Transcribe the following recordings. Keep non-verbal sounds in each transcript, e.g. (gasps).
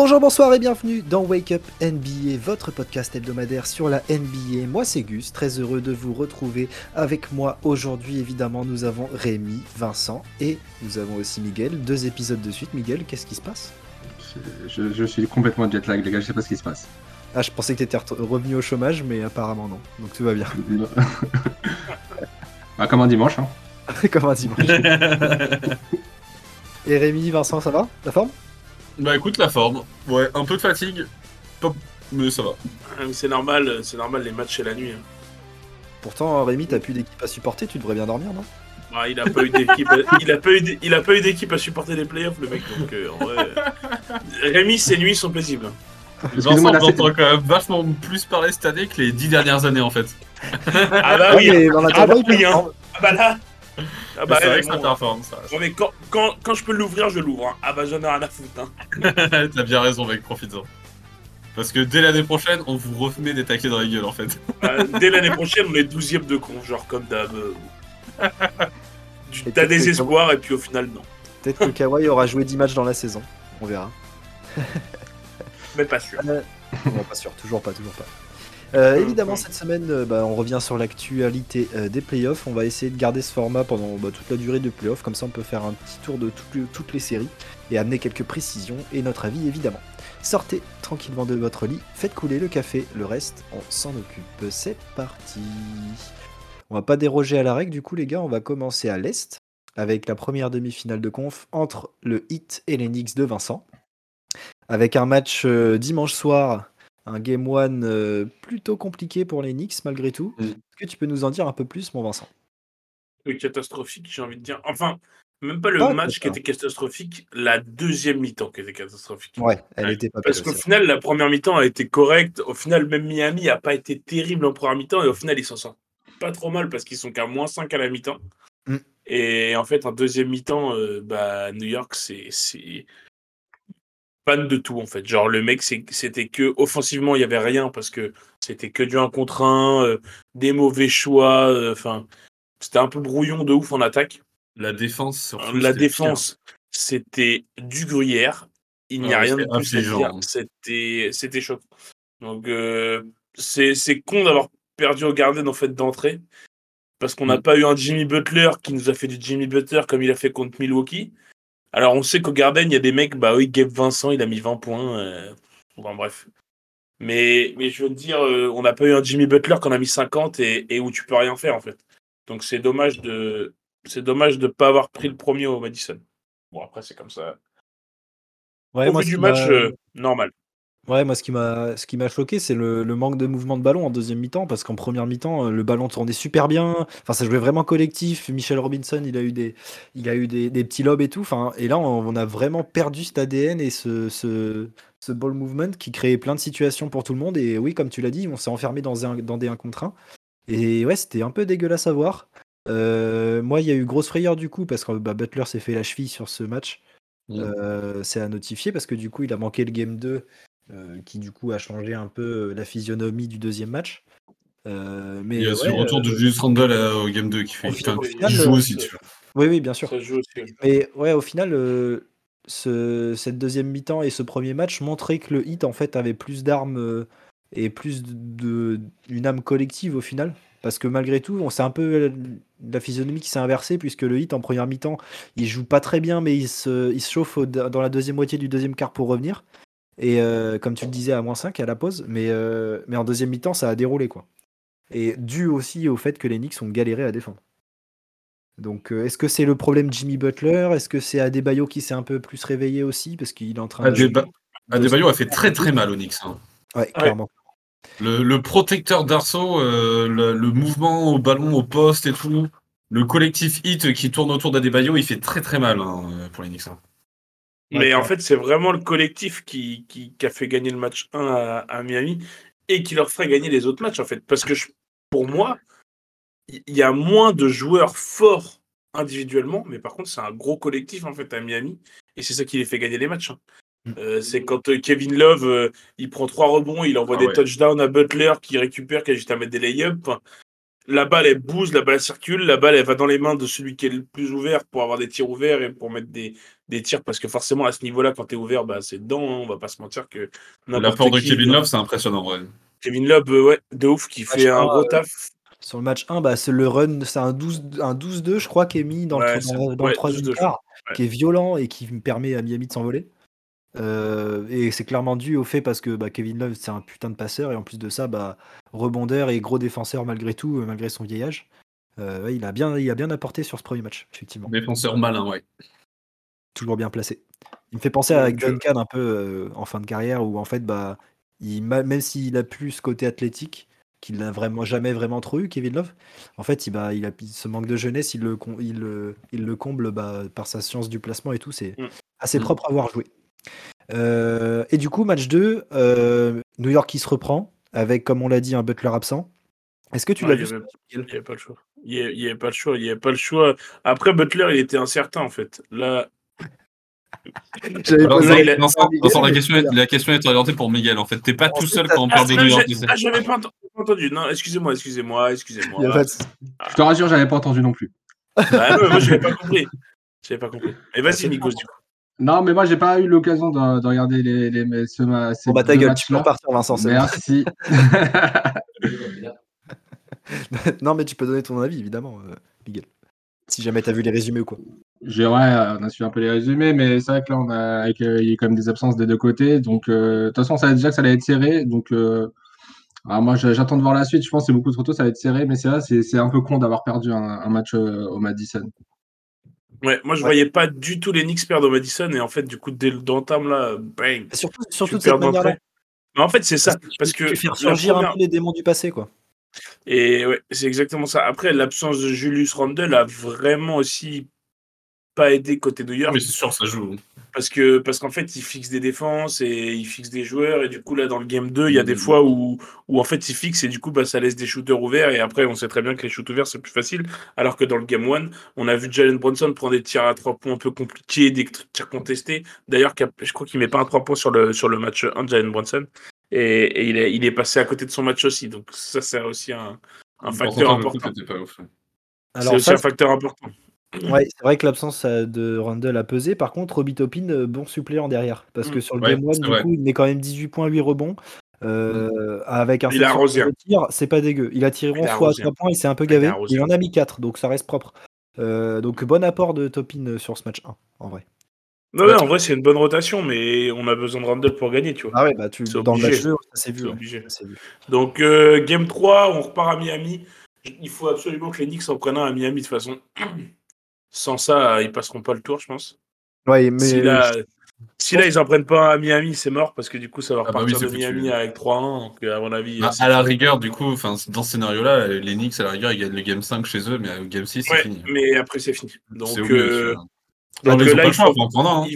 Bonjour, bonsoir et bienvenue dans Wake Up NBA, votre podcast hebdomadaire sur la NBA. Moi c'est Gus, très heureux de vous retrouver avec moi aujourd'hui. Évidemment, nous avons Rémi, Vincent et nous avons aussi Miguel. Deux épisodes de suite. Miguel, qu'est-ce qui se passe? Je, je suis complètement jet lag, les gars, je sais pas ce qui se passe. Ah, je pensais que tu étais revenu au chômage, mais apparemment non. Donc tout va bien. (laughs) ah, comme un dimanche. Hein. (laughs) comme un dimanche. (laughs) et Rémi, Vincent, ça va? La forme? Bah écoute, la forme. Ouais, un peu de fatigue, mais ça va. Ah, c'est normal, c'est normal les matchs et la nuit. Hein. Pourtant, Rémi, t'as plus d'équipe à supporter, tu devrais bien dormir, non? Ah, il a pas eu d'équipe, (laughs) il a pas eu, il a pas eu d'équipe à supporter les playoffs, le mec. Donc euh, en vrai, Rémi, ses nuits sont paisibles. Vincent, on entend quand même vachement plus parler cette année que les dix dernières années en fait. Ah bah oui, ah, bah, oui hein. ah bah là, ah bah, c'est vrai que ça performe ça. mais quand, quand, quand, je peux l'ouvrir, je l'ouvre. Hein. Ah bah j'en ai rien à foutre. Hein. (laughs) T'as bien raison mec, profites-en. Parce que dès l'année prochaine, on vous remet des taquets dans la gueule en fait. Bah, (laughs) dès l'année prochaine, on est 12 de con, genre comme d'hab. T'as des espoirs et puis au final, non. Peut-être que Kawhi aura joué 10 matchs dans la saison. On verra. Mais pas sûr. Euh, non, pas sûr, toujours pas, toujours pas. Euh, évidemment, cette semaine, euh, bah, on revient sur l'actualité euh, des playoffs. On va essayer de garder ce format pendant bah, toute la durée des playoffs. Comme ça, on peut faire un petit tour de toutes les séries et amener quelques précisions et notre avis, évidemment. Sortez tranquillement de votre lit, faites couler le café. Le reste, on s'en occupe. C'est parti. On va pas déroger à la règle, du coup, les gars. On va commencer à l'Est avec la première demi-finale de conf entre le Heat et les Knicks de Vincent. Avec un match dimanche soir un game one euh, plutôt compliqué pour les Knicks malgré tout. Mm. Est-ce que tu peux nous en dire un peu plus, mon Vincent? Catastrophique, j'ai envie de dire. Enfin, même pas le match qui était catastrophique, la deuxième mi-temps qui était catastrophique. Ouais, elle était pas Parce qu'au final, la première mi-temps a été correcte. Au final, même Miami n'a pas été terrible en première mi-temps et au final, ils s'en sortent pas trop mal parce qu'ils sont qu'à moins 5 à la mi-temps. Mm. Et en fait, en deuxième mi-temps, euh, bah, New York, c'est de tout en fait. Genre le mec c'était que offensivement il y avait rien parce que c'était que du 1 contre 1, euh, des mauvais choix, euh, enfin c'était un peu brouillon de ouf en attaque. La défense La défense c'était du gruyère. Il n'y a rien de plus à dire. C'était c'était chaud. Donc euh, c'est con d'avoir perdu au Garden en fait d'entrée parce qu'on n'a mm. pas eu un Jimmy Butler qui nous a fait du Jimmy Butler comme il a fait contre Milwaukee. Alors, on sait qu'au Garden, il y a des mecs, bah oui, Gabe Vincent, il a mis 20 points. Euh, bon, bref. Mais, mais je veux dire, euh, on n'a pas eu un Jimmy Butler qu'on a mis 50 et, où tu peux rien faire, en fait. Donc, c'est dommage de c'est dommage de ne pas avoir pris le premier au Madison. Bon, après, c'est comme ça. Ouais, au vu du match, euh, normal. Ouais, moi, ce qui m'a, ce qui m'a choqué, c'est le, manque de mouvement de ballon en deuxième mi-temps, parce qu'en première mi-temps, euh, le ballon tournait super bien. Enfin, ça jouait vraiment collectif. Michel Robinson, il a eu des, il a eu des, petits lobes et tout. Enfin, et là, on, a vraiment perdu cet ADN et ce, ce, ball movement qui créait plein de situations pour tout le monde. Et oui, comme tu l'as dit, on s'est enfermé dans, un, dans des 1 contre 1. Et ouais, c'était un peu dégueulasse à voir. Euh, moi, il y a eu grosse frayeur du coup, parce que bah, Butler s'est fait la cheville sur ce match. Euh, c'est à notifier parce que du coup, il a manqué le game 2 euh, qui du coup a changé un peu euh, la physionomie du deuxième match. Euh, mais il y a ce retour de Julius Randle au Game 2 qui fait putain, joue aussi, tu vois. Oui, oui, bien sûr. Mais ouais, au final, ce, cette deuxième mi-temps et ce premier match montraient que le hit en fait avait plus d'armes et plus de, une âme collective au final. Parce que malgré tout, on sait un peu la physionomie qui s'est inversée, puisque le hit en première mi-temps, il joue pas très bien, mais il se, il se chauffe dans la deuxième moitié du deuxième quart pour revenir. Et euh, comme tu le disais, à moins 5 à la pause. Mais, euh, mais en deuxième mi-temps, ça a déroulé. quoi. Et dû aussi au fait que les Knicks ont galéré à défendre. Donc, euh, est-ce que c'est le problème Jimmy Butler? Est-ce que c'est Adebayo qui s'est un peu plus réveillé aussi? Parce qu'il est en train de. Adebayo a fait très très mal aux Knicks. Hein. Ouais, clairement. Le, protecteur d'Arceau, le, le, mouvement au ballon, au poste et tout, le collectif hit qui tourne autour d'Adebayo, il fait très très mal hein, pour les Knicks. Hein. Mais en fait, c'est vraiment le collectif qui, qui, a fait gagner le match 1 à, Miami et qui leur ferait gagner les autres matchs, en fait. Parce que pour moi, il y, a moins de joueurs forts individuellement, mais par contre, c'est un gros collectif, en fait, à Miami. Et c'est ça qui les fait gagner les matchs. Hein. Mm. Euh, c'est quand euh, Kevin Love, euh, il prend trois rebonds, il envoie ah des touchdowns à Butler qui récupère, qui a juste à mettre des lay-ups. La balle elle bouge, la balle circule, la balle elle va dans les mains de celui qui est le plus ouvert pour avoir des tirs ouverts et pour mettre des, des tirs parce que forcément à ce niveau-là quand tu es ouvert bah, c'est dedans, hein, on va pas se mentir que l'apport de Kevin Love c'est impressionnant ouais. Kevin Love euh, ouais, de ouf qui fait un gros taf. Sur le match 1, bah, c'est le run, c'est un 12-2, un 12 je crois, qui est mis dans le, dans, le troisième quart, qui est violent et qui me permet à Miami de s'envoler. Euh, et c'est clairement dû au fait parce que bah, Kevin Love c'est un putain de passeur et en plus de ça, bah, rebondeur et gros défenseur malgré tout, euh, malgré son vieillage. Euh, il, a bien, il a bien apporté sur ce premier match, effectivement. Défenseur malin, ouais. Toujours bien placé. Il me fait penser à Duncan un peu en fin de carrière où en fait, bah, il, même s'il a plus ce côté athlétique, qu'il n'a vraiment jamais vraiment trop eu, Kevin Love. En fait, il, bah, il a ce manque de jeunesse, il le, il, il le comble bah, par sa science du placement et tout. C'est mm. assez mm. propre à voir jouer. Euh, et du coup, match 2, euh, New York qui se reprend, avec, comme on l'a dit, un Butler absent. Est-ce que tu l'as vu Il n'y avait pas le choix. Il n'y avait, pas le choix. Il avait pas le choix. Après, Butler, il était incertain, en fait. Là. (laughs) la, question est, la question est orientée pour Miguel. En fait, t'es pas tout seul quand on parle de New York. Ah, j'avais pas entendu. Non, excusez-moi, excusez-moi, excusez-moi. Je te rassure, j'avais pas entendu non plus. Ah, non, moi, j'avais pas compris. J'avais pas compris. Et vas-y, Nikos, du coup. Non, mais moi, j'ai pas eu l'occasion de, regarder les, les, ce, Bon, bah ta gueule, tu peux partir, Vincent. Merci. (laughs) (laughs) non, mais tu peux donner ton avis, évidemment, euh, Miguel. Si jamais tu as vu les résumés ou quoi. Ouais, on a suivi un peu les résumés, mais c'est vrai que là, on a, il y a quand même des absences des deux côtés. Donc, euh, de toute façon, ça déjà que ça allait être serré. Donc, euh, moi, j'attends de voir la suite. Je pense que c'est beaucoup trop tôt, ça va être serré. Mais c'est vrai, c'est un peu con d'avoir perdu un, un match au Madison. Ouais, moi je voyais pas du tout les Knicks perdre au Madison et en fait du coup dès l'entame là, bang. Surtout, surtout de cette manière-là. Mais en fait c'est ça parce, que tu fais ressurgir un peu les démons du passé quoi. Et ouais, c'est exactement ça. Après l'absence de Julius Randle a vraiment aussi pas aidé côté New York. Mais c'est sûr ça joue. Parce que parce qu'en fait, il fixe des défenses et il fixe des joueurs. Et du coup, là, dans le game 2, il y a des mmh. fois où, où en fait, il fixe et du coup, bah, ça laisse des shooters ouverts. Et après, on sait très bien que les shoots ouverts, c'est plus facile. Alors que dans le game 1, on a vu Jalen Bronson prendre des tirs à 3 points un peu compliqués, des tirs contestés. D'ailleurs, je crois qu'il met pas un 3 points sur le, sur le match 1 de Jalen Bronson. Et, il, est, il est passé à côté de son match aussi. Donc, ça, c'est aussi un, un facteur important. C'est aussi un facteur important. Ouais, c'est vrai que l'absence euh, de Randall a pesé. Par contre, Robbie Topin, euh, bon suppléant derrière. Parce que mmh. sur le game 1, du coup, il met quand même 18 points, 8 rebonds. Euh, avec un il a tir, c'est pas dégueu. Il a tiré 11 fois à 3 points, il s'est un peu gavé. Il, en a mis 4, donc ça reste propre. donc bon apport de Topin sur ce match 1, en vrai. Non, en vrai, c'est une bonne rotation, mais on a besoin de Randall pour gagner, tu vois. Ah ouais, bah tu, dans le match 2, ça s'est vu, vu. Donc, game 3, on repart à Miami. Il faut absolument que les Knicks en prennent un à Miami de toute façon. (clears throat) Sans ça, ils passeront pas le tour, je pense. Ouais, mais. Si là, ils en prennent pas un à Miami, c'est mort parce que du coup, ça va repartir ah bah de Miami avec 3-1. Donc, à mon avis. Ah, à la rigueur, du coup, dans ce scénario-là, les Knicks, à la rigueur, ils gagnent le game 5 chez eux, mais au game 6, c'est fini. Mais après, c'est fini. Donc, euh, donc là, il, faut, hein.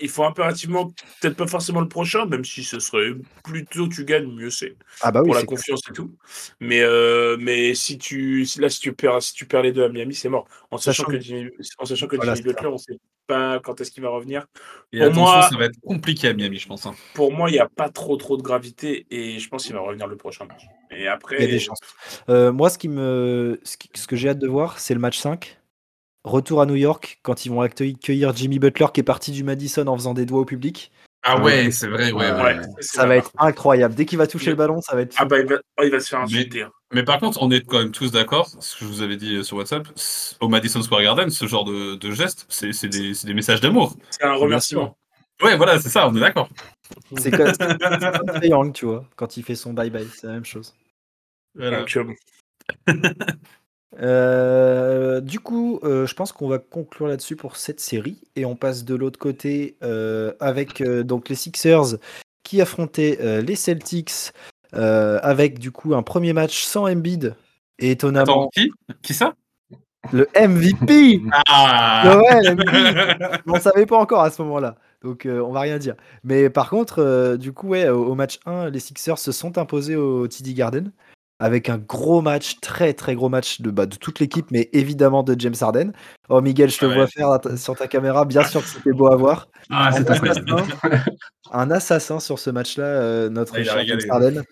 il, faut, impérativement, peut-être pas forcément le prochain, même si ce serait plutôt tu gagnes, mieux c'est. Ah bah pour la confiance et tout. Mais, euh, mais si tu, là, si tu, perds, si tu perds les deux à Miami, c'est mort. En sachant, que Jimmy, en sachant que Jimmy Butler, on sait pas quand est-ce qu'il va revenir. Et pour moi, ça va être compliqué à Miami, je pense. Hein. Pour moi, il n'y a pas trop trop de gravité et je pense qu'il va revenir le prochain match. Et après, il y a des chances. Euh, moi, ce qui me, ce que j'ai hâte de voir, c'est le match 5 Retour à New York quand ils vont accueillir Jimmy Butler qui est parti du Madison en faisant des doigts au public. Ah ouais, c'est vrai, ouais, ouais. ça va être incroyable. Dès qu'il va toucher le ballon, ça va être. Ah bah, il va, oh, il va se faire insulter. Hein. Mais, par contre, on est quand même tous d'accord, ce que je vous avais dit sur WhatsApp, au Madison Square Garden, ce genre de, de geste, c'est des, des, messages d'amour. C'est un remerciement. Ouais, voilà, c'est ça, on est d'accord. C'est comme, (laughs) comme tu vois, quand il fait son bye-bye, c'est la même chose. Voilà. (laughs) Euh, du coup, euh, je pense qu'on va conclure là-dessus pour cette série. Et on passe de l'autre côté euh, avec donc les Sixers qui affrontaient les Celtics avec du coup un premier match sans Embiid. Et étonnamment. qui? Qui ça? Le MVP ah. Ouais, On ne savait pas encore à ce moment-là. Donc on va rien dire. Mais par contre, du coup, ouais, au, match 1, les Sixers se sont imposés au TD Garden avec un gros match, très très gros match de, bah, de toute l'équipe, mais évidemment de James Harden. Oh Miguel, je te ah vois faire sur ta caméra, bien sûr que c'était beau à voir. Ah, un, assassin, un assassin sur ce match-là, euh, notre cher James Harden.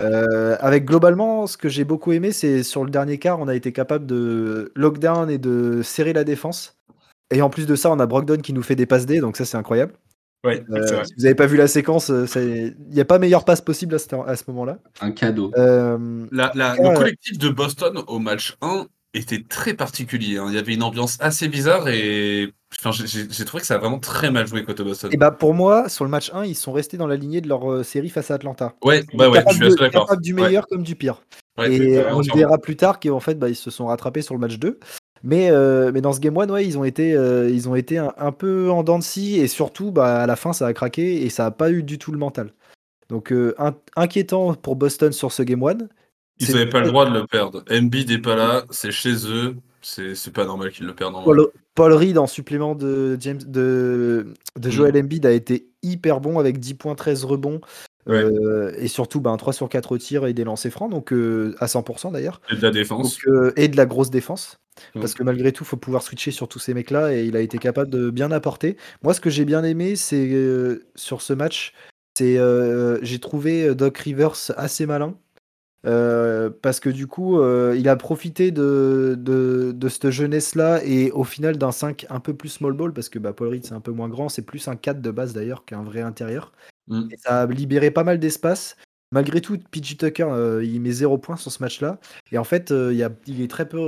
Euh, avec globalement, ce que j'ai beaucoup aimé, c'est sur le dernier quart, on a été capable de lockdown et de serrer la défense. Et en plus de ça, on a Brogdon qui nous fait des passes D, donc ça c'est incroyable. Ouais, euh, si vous n'avez pas vu la séquence, euh, il n'y a pas meilleure passe possible à ce, à ce moment-là. Un cadeau. Euh, le collectif de Boston au match 1 était très particulier. Hein. Il y avait une ambiance assez bizarre et enfin, j'ai trouvé que ça a vraiment très mal joué côté Boston. Et bah pour moi, sur le match 1, ils sont restés dans la lignée de leur série face à Atlanta. Ouais, bah ouais, je suis assez d'accord. du meilleur comme du pire. et on verra plus tard qu'en fait, bah, ils se sont rattrapés sur le match 2. Mais, euh, mais dans ce Game 1, ouais, ils ont été, euh, ils ont été un, peu en dents de scie et surtout, bah, à la fin, ça a craqué et ça n'a pas eu du tout le mental. Donc, euh, inquiétant pour Boston sur ce Game 1. Ils n'avaient pas le droit de le perdre. Embiid n'est pas là, c'est chez eux. C'est pas normal qu'ils le perdent. Paul, Paul, Reed en supplément de, James, de, de mm. Joel Embiid a été hyper bon avec 10 points, 13 rebonds. Et surtout un 3 sur 4 tirs et des lancers francs, donc à 100% d'ailleurs. Et de la défense. et de la grosse défense. Parce que malgré tout, il faut pouvoir switcher sur tous ces mecs-là et il a été capable de bien apporter. Moi, ce que j'ai bien aimé, c'est euh, sur ce match, c'est euh, j'ai trouvé euh, Doc Rivers assez malin. parce que du coup, il a profité de, de, cette jeunesse-là et au final d'un 5 un peu plus small ball, parce que bah, Paul Reed c'est un peu moins grand, c'est plus un 4 de base d'ailleurs qu'un vrai intérieur. Et ça a libéré pas mal d'espace. Malgré tout, PG Tucker, euh, il met zéro point sur ce match-là. Et en fait, euh, il, est très peu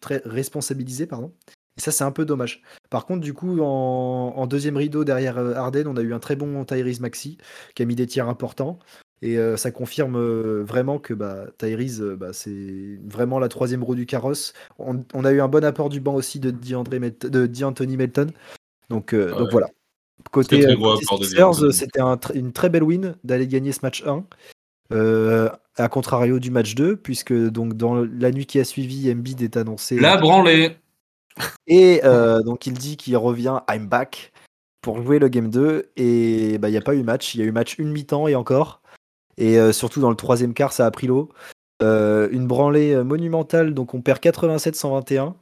très responsabilisé. Pardon. Et ça, c'est un peu dommage. Par contre, du coup, en, deuxième rideau derrière euh, Arden, on a eu un très bon Tyrese Maxi qui a mis des tirs importants. Et ça confirme vraiment que bah, Tyrese, bah, c'est vraiment la troisième roue du carrosse. On, a eu un bon apport du banc aussi de D'Anthony Melton. Donc, donc voilà. Côté, euh, c'était une très belle win d'aller gagner ce match 1. Euh, à contrario du match 2, puisque donc dans la nuit qui a suivi, Embiid est annoncé. La branlée Et euh, donc il dit qu'il revient, I'm back, pour jouer le game 2. Et bah, il n'y a pas eu match. Il y a eu match une mi-temps et encore. Et surtout dans le troisième quart, ça a pris l'eau. une branlée monumentale, donc on perd 87-121.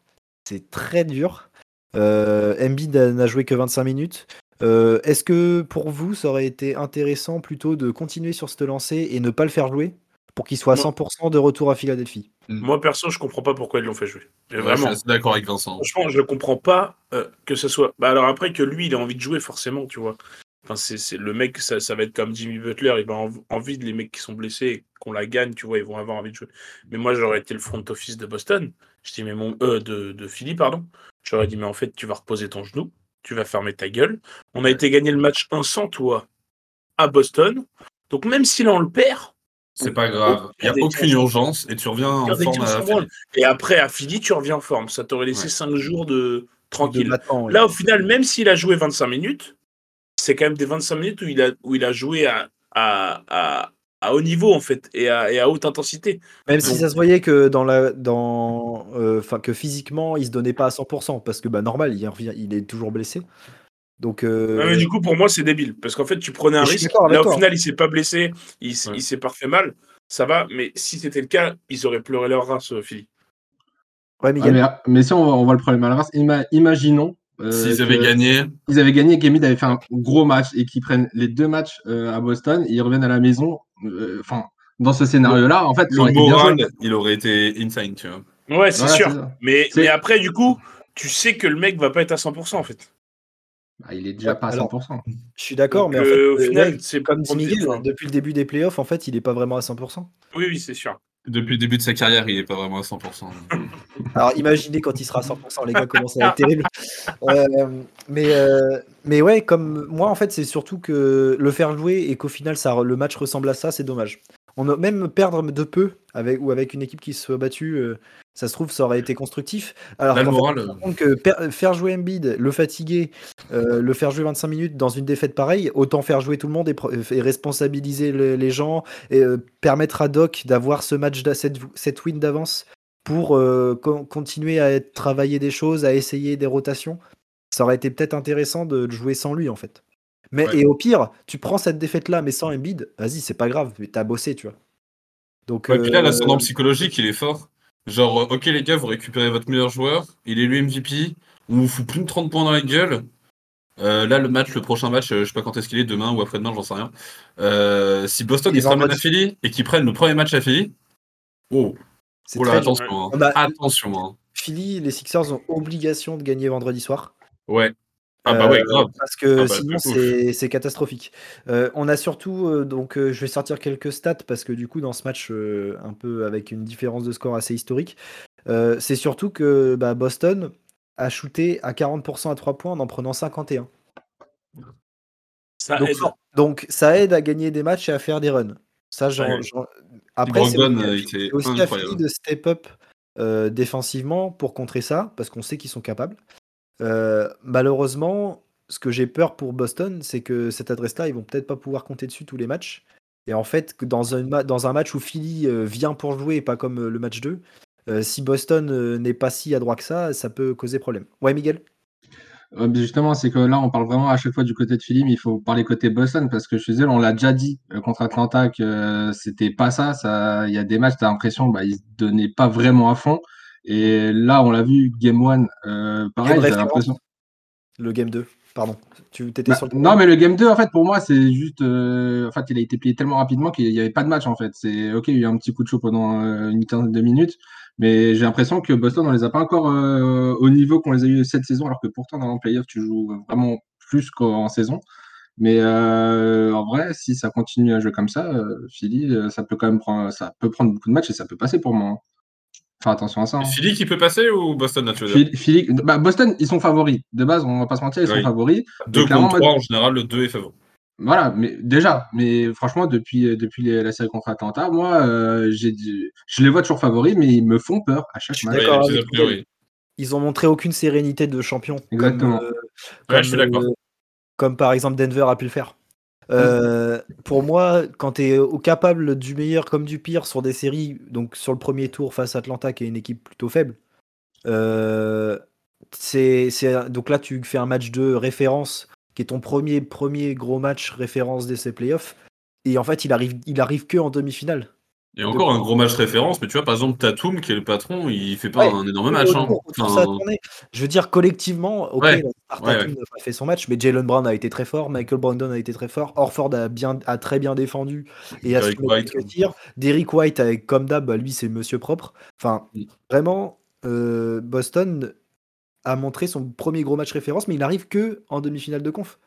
C'est très dur. Embiid n'a joué que 25 minutes. Euh, est-ce que pour vous, ça aurait été intéressant plutôt de continuer sur cette lancée et ne pas le faire jouer pour qu'il soit à 100% de retour à Philadelphie? Mm. Moi, perso, je comprends pas pourquoi ils l'ont fait jouer. vraiment. Je suis d'accord avec Vincent. Franchement, je ne comprends pas euh, que ce soit. Bah, alors après, que lui, il a envie de jouer, forcément, tu vois. Enfin, c'est le mec, ça, ça, va être comme Jimmy Butler, il va envie de les mecs qui sont blessés, qu'on la gagne, tu vois, ils vont avoir envie de jouer. Mais moi, j'aurais été le front office de Boston. Je dis, mais mon. Euh, de, de Philly, pardon. J'aurais dit, mais en fait, tu vas reposer ton genou tu vas fermer ta gueule. On a été gagné le match 1 sans toi à Boston. Donc même si là on le perd, c'est pas grave. Il n'y a aucune urgence et tu reviens en forme à Et après à Philly, tu reviens en forme. Ça t'aurait laissé 5 jours de tranquille. Là au final, même s'il a joué 25 minutes, c'est quand même des 25 minutes où il a, où il a joué à, à, à haut niveau en fait et à, et à haute intensité. Même si ça se voyait que dans la dans euh, enfin que physiquement il se donnait pas à 100% parce que bah normal il revient il est toujours blessé. Donc euh... mais du coup pour moi c'est débile parce qu'en fait tu prenais un risque là au final il s'est pas blessé, il, s'est pas fait mal, ça va mais si c'était le cas, ils auraient pleuré leur race euh, Philly. Ouais, mais, ah, mais, si on, on voit le problème à la race, imaginons euh, S'ils avaient gagné. Ils avaient gagné, Gamid avait fait un gros match et qu'ils prennent les deux matchs à Boston, ils reviennent à la maison euh, enfin, dans ce scénario-là, en fait, le moral, il aurait été insane, tu vois. Ouais, c'est sûr. Mais, mais après, du coup, tu sais que le mec va pas être à 100% en fait. Bah, il est déjà pas à 100%. je suis d'accord, mais en fait, au final, c'est comme Miguel, depuis le début des playoffs, en fait, il est pas vraiment à 100%. Oui, oui, c'est sûr. Depuis le début de sa carrière, il est pas vraiment à 100%. Alors imaginez quand il sera à 100%, les gars, comment ça va être terrible. (laughs) Euh, mais, euh, mais ouais, comme moi, en fait, c'est surtout que le faire jouer et qu'au final, ça, le match ressemble à ça, c'est dommage. On a même perdre de peu avec, ou avec une équipe qui se soit battue, euh, ça se trouve, ça aurait été constructif. Alors, que faire jouer Embiid, le fatiguer, le faire jouer 25 minutes dans une défaite pareille, autant faire jouer tout le monde et, responsabiliser les, gens et permettre à Doc d'avoir ce match, cette, cette win d'avance pour euh, continuer à travailler des choses, à essayer des rotations. Ça aurait été peut-être intéressant de jouer sans lui en fait. Mais et au pire, tu prends cette défaite là, mais sans Embiid, vas-y, c'est pas grave, t'as bossé, tu vois. Donc. Ouais, puis là, l'ascendant euh, psychologique, il est fort. Genre, euh, ok les gars, vous récupérez votre meilleur joueur, il est le MVP, on vous fout plus de 30 points dans la gueule. là, le match, le prochain match, je sais pas quand est-ce qu'il est, demain ou après-demain, j'en sais rien. si Boston ils se ramènent à Philly et qu'ils prennent le premier match à Philly, oh, oh attention, hein. attention. Hein. Philly, les Sixers ont obligation de gagner vendredi soir. Ouais. Ah bah ouais, grave. Parce que ah bah, sinon c'est catastrophique. on a surtout donc je vais sortir quelques stats parce que du coup dans ce match un peu avec une différence de score assez historique, c'est surtout que bah, Boston a shooté à 40% à 3 points en en prenant 51. Ça donc, aide. donc ça aide à gagner des matchs et à faire des runs. Ça, Après, c'est aussi à Philly de step up défensivement pour contrer ça, parce qu'on sait qu'ils sont capables. Euh, malheureusement, ce que j'ai peur pour Boston, c'est que cette adresse-là, ils vont peut-être pas pouvoir compter dessus tous les matchs. Et en fait, dans un, match où Philly euh, vient pour jouer pas comme euh, le match 2, si Boston n'est pas si adroit que ça, ça peut causer problème. Ouais, Miguel? Justement, c'est que là, on parle vraiment à chaque fois du côté de Philly, mais il faut parler côté Boston parce que je suis on l'a déjà dit contre Atlanta que c'était pas ça. ça. Il y a des matchs, tu as l'impression bah, ils se donnaient pas vraiment à fond. Et là, on l'a vu, Game 1, euh, pareil, j'ai l'impression. Le Game 2, pardon. Tu étais bah, sur le... Non, mais le Game 2, en fait, pour moi, c'est juste. Euh, en fait, il a été plié tellement rapidement qu'il n'y avait pas de match, en fait. C'est OK, il y a eu un petit coup de chaud pendant euh, une quinzaine de minutes. Mais j'ai l'impression que Boston, on les a pas encore au niveau qu'on les a eu cette saison, alors que pourtant, dans le playoff, tu joues vraiment plus qu'en saison. Mais en vrai, si ça continue à jouer comme ça, Philly, ça peut quand même prendre, ça peut prendre beaucoup de matchs et ça peut passer pour moi. Attention à ça. Hein. Philly qui peut passer ou Boston bah, Boston, ils sont favoris. De base, on va pas se mentir, ils sont favoris. 2 contre 3, en général, le 2 est favori. Voilà, mais déjà, mais franchement, depuis, depuis la série contre Atlanta, moi, euh, j'ai, je les vois toujours favoris, mais ils me font peur à chaque match. Ils ont montré aucune sérénité de champion. Exactement. Comme, je suis d'accord. Euh, comme par exemple Denver a pu le faire. Euh, pour moi, quand tu es capable du meilleur comme du pire sur des séries, donc sur le premier tour face à Atlanta, qui est une équipe plutôt faible, euh, c'est, donc là tu fais un match de référence, qui est ton premier, premier gros match référence de ces playoffs, et en fait il arrive, il arrive que en demi-finale. Et encore un gros match référence, mais tu vois, par exemple, Tatum, qui est le patron, il fait pas un énorme match. Hein. je veux dire, collectivement, ok, Tatum a fait son match, mais Jalen Brown a été très fort, Michael Brandon a été très fort, Orford a, bien, a très bien défendu et a su quelques tirs. Derrick White, avec, comme d'hab, bah, lui, c'est monsieur propre. Enfin, mm. vraiment, euh, Boston a montré son premier gros match référence, mais il n'arrive que en demi-finale de conf.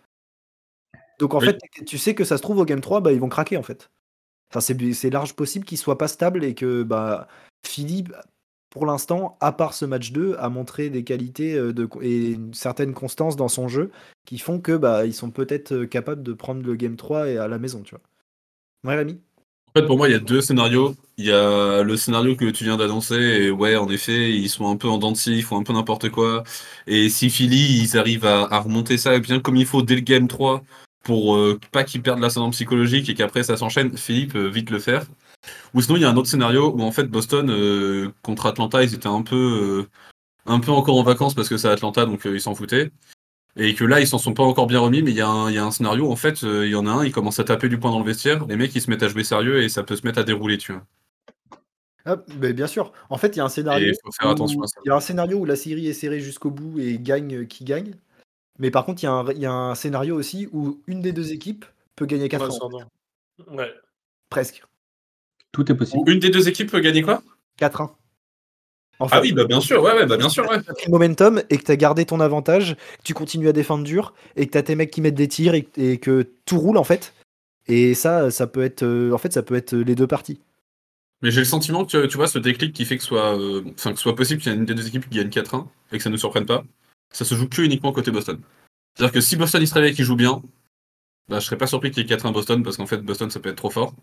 Donc en fait, tu sais que ça se trouve au Game 3, bah, ils vont craquer en fait. Enfin, c'est large possible qu'il soit pas stable et que bah, Philippe, pour l'instant, à part ce match 2, a montré des qualités euh, de, et une certaine constance dans son jeu qui font que bah, ils sont peut-être euh, capables de prendre le game 3 et à la maison, tu vois. Ouais, Rémi? En fait, pour moi, il y a deux scénarios. Il y a le scénario que tu viens d'annoncer, et ouais, en effet, ils sont un peu en dents ils font un peu n'importe quoi. Et si Philly, ils arrivent à, à, remonter ça bien comme il faut dès le game 3, pour euh, pas qu'ils perdent l'ascendant psychologique et qu'après ça s'enchaîne, Philippe euh, vite le faire. Ou sinon il y a un autre scénario où en fait Boston euh, contre Atlanta ils étaient un peu un peu encore en vacances parce que c'est Atlanta donc ils s'en foutaient et que là ils s'en sont pas encore bien remis mais il y, a un scénario en fait il y en a un il commence à taper du poing dans le vestiaire les mecs ils se mettent à jouer sérieux et ça peut se mettre à dérouler tu vois. Ah, bien sûr. En fait, il y a un scénario. Il y a un scénario où la série est serrée jusqu'au bout et gagne qui gagne. Mais par contre, il y, a un scénario aussi où une des deux équipes peut gagner 4 ouais, Ouais. Presque. Tout est possible. Une des deux équipes peut gagner quoi? 4-1. ah oui, bah bien sûr, ouais, ouais bah bien sûr, ouais. Tu as pris momentum et que tu as gardé ton avantage, tu continues à défendre dur et que tu as tes mecs qui mettent des tirs et, que tout roule en fait. Et ça, ça peut être, euh, en fait, ça peut être les deux parties. Mais j'ai le sentiment que tu vois ce déclic qui fait que soit, euh, que soit possible qu'il y ait une des deux équipes qui gagne 4-1 et que ça ne surprenne pas ça se joue que uniquement côté Boston. C'est-à-dire que si Boston il se réveille et qu'il joue bien, bah, je serais pas surpris qu'il y ait 4-1 Boston parce qu'en fait Boston ça peut être trop fort.